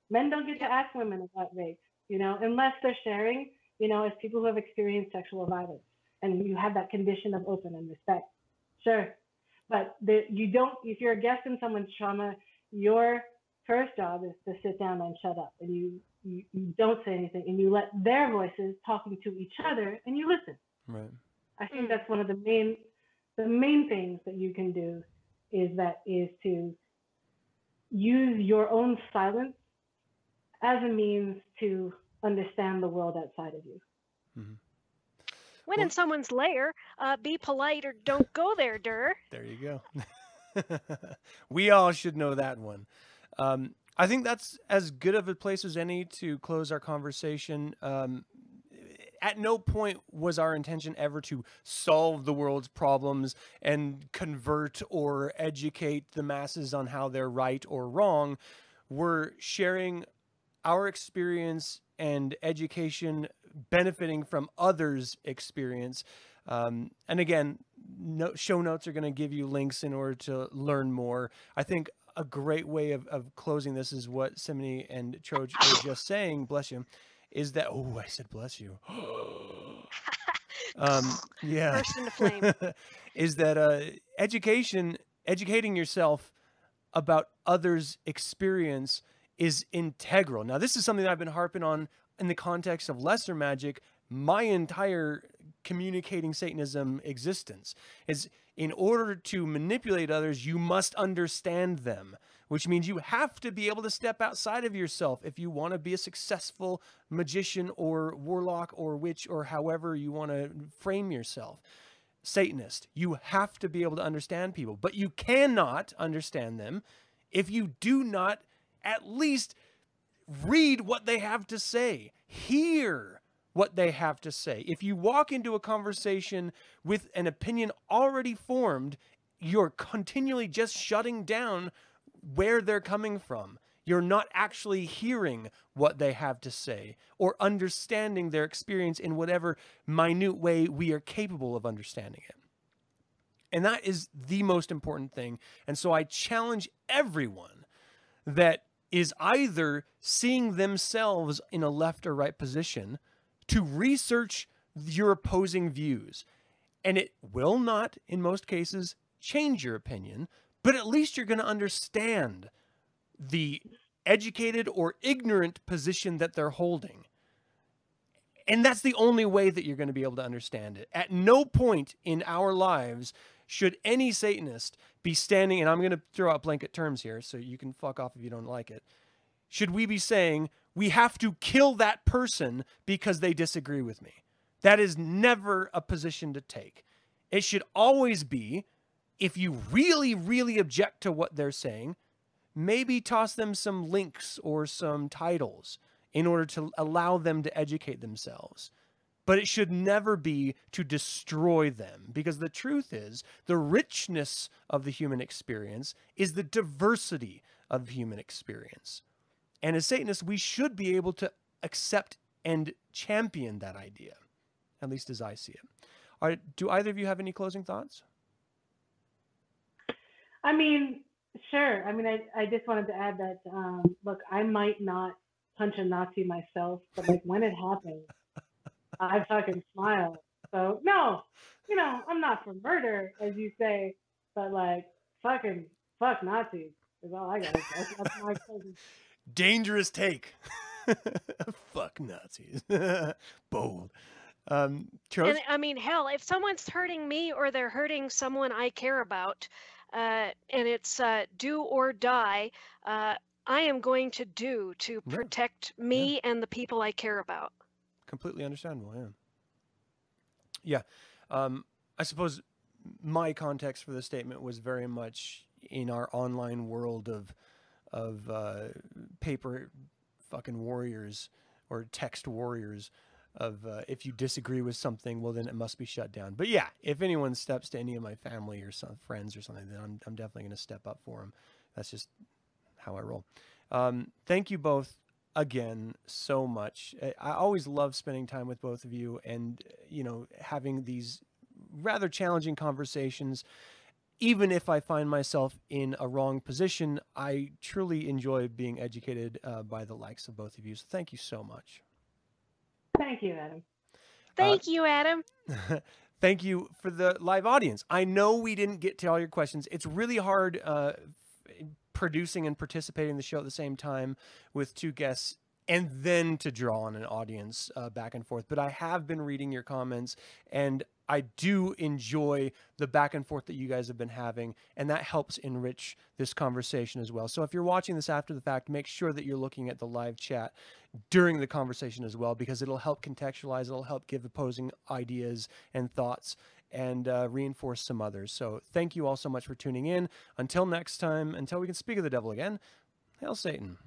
Men don't get to ask women about rape, you know, unless they're sharing, you know, as people who have experienced sexual violence and you have that condition of open and respect. Sure. But the, you don't, if you're a guest in someone's trauma, your first job is to sit down and shut up and you, you, you don't say anything and you let their voices talking to each other and you listen.
Right.
I think mm. that's one of the main, the main things that you can do is that is to use your own silence as a means to understand the world outside of you. Mm-hmm.
When well, in someone's lair, uh, be polite or don't go there, Dur.
There you go. [laughs] we all should know that one. Um, I think that's as good of a place as any to close our conversation. Um, at no point was our intention ever to solve the world's problems and convert or educate the masses on how they're right or wrong. We're sharing our experience and education benefiting from others' experience. Um, and again, no, show notes are going to give you links in order to learn more. I think a great way of, of closing this is what Cimminnee and Troj were just saying, bless you, is that, oh, I said bless you. [gasps] um, yeah,
burst into flame. [laughs]
is that uh, education, educating yourself about others' experience is integral. Now, this is something that I've been harping on in the context of lesser magic my entire communicating Satanism existence. Is in order to manipulate others, you must understand them, which means you have to be able to step outside of yourself if you want to be a successful magician or warlock or witch or however you want to frame yourself. Satanist, you have to be able to understand people, but you cannot understand them if you do not at least read what they have to say, hear what they have to say. If you walk into a conversation with an opinion already formed, you're continually just shutting down where they're coming from. You're not actually hearing what they have to say or understanding their experience in whatever minute way we are capable of understanding it. And that is the most important thing. And so I challenge everyone that is either seeing themselves in a left or right position to research your opposing views. And it will not, in most cases, change your opinion, but at least you're going to understand the educated or ignorant position that they're holding. And that's the only way that you're going to be able to understand it. At no point in our lives should any Satanist be standing, and I'm going to throw out blanket terms here, so you can fuck off if you don't like it. Should we be saying, we have to kill that person because they disagree with me? That is never a position to take. It should always be, if you really, really object to what they're saying, maybe toss them some links or some titles in order to allow them to educate themselves but it should never be to destroy them because the truth is the richness of the human experience is the diversity of human experience. And as Satanists, we should be able to accept and champion that idea, at least as I see it. Do either of you have any closing thoughts?
I mean, sure. I mean, I, I just wanted to add that, um, look, I might not punch a Nazi myself, but like when it happens, I fucking smile. So no, you know, I'm not for murder, as you say, but like fucking fuck Nazis is all I got. That's, that's my [laughs]
closing. Dangerous take. [laughs] fuck Nazis. [laughs] Bold. Um,
and, I mean, hell, if someone's hurting me or they're hurting someone I care about, uh, and it's uh, do or die, uh, I am going to do to protect yeah. me yeah. and the people I care about
completely understandable. Yeah. Yeah. Um, I suppose my context for the statement was very much in our online world of of uh, paper fucking warriors or text warriors of uh, if you disagree with something, well then it must be shut down. But yeah, if anyone steps to any of my family or some friends or something, then I'm I'm definitely going to step up for them. That's just how I roll. Um, thank you both again so much. I always love spending time with both of you and, you know, having these rather challenging conversations. Even if I find myself in a wrong position, I truly enjoy being educated uh, by the likes of both of you. So thank you so much.
Thank you, Adam.
Thank uh, you, Adam. [laughs]
thank you for the live audience. I know we didn't get to all your questions. It's really hard uh, producing and participating in the show at the same time with two guests and then to draw on an audience uh, back and forth. But I have been reading your comments and I do enjoy the back and forth that you guys have been having, and that helps enrich this conversation as well. So if you're watching this after the fact, make sure that you're looking at the live chat during the conversation as well, because it'll help contextualize, it'll help give opposing ideas and thoughts and uh, reinforce some others. So thank you all so much for tuning in. Until next time, until we can speak of the devil again, hail Satan.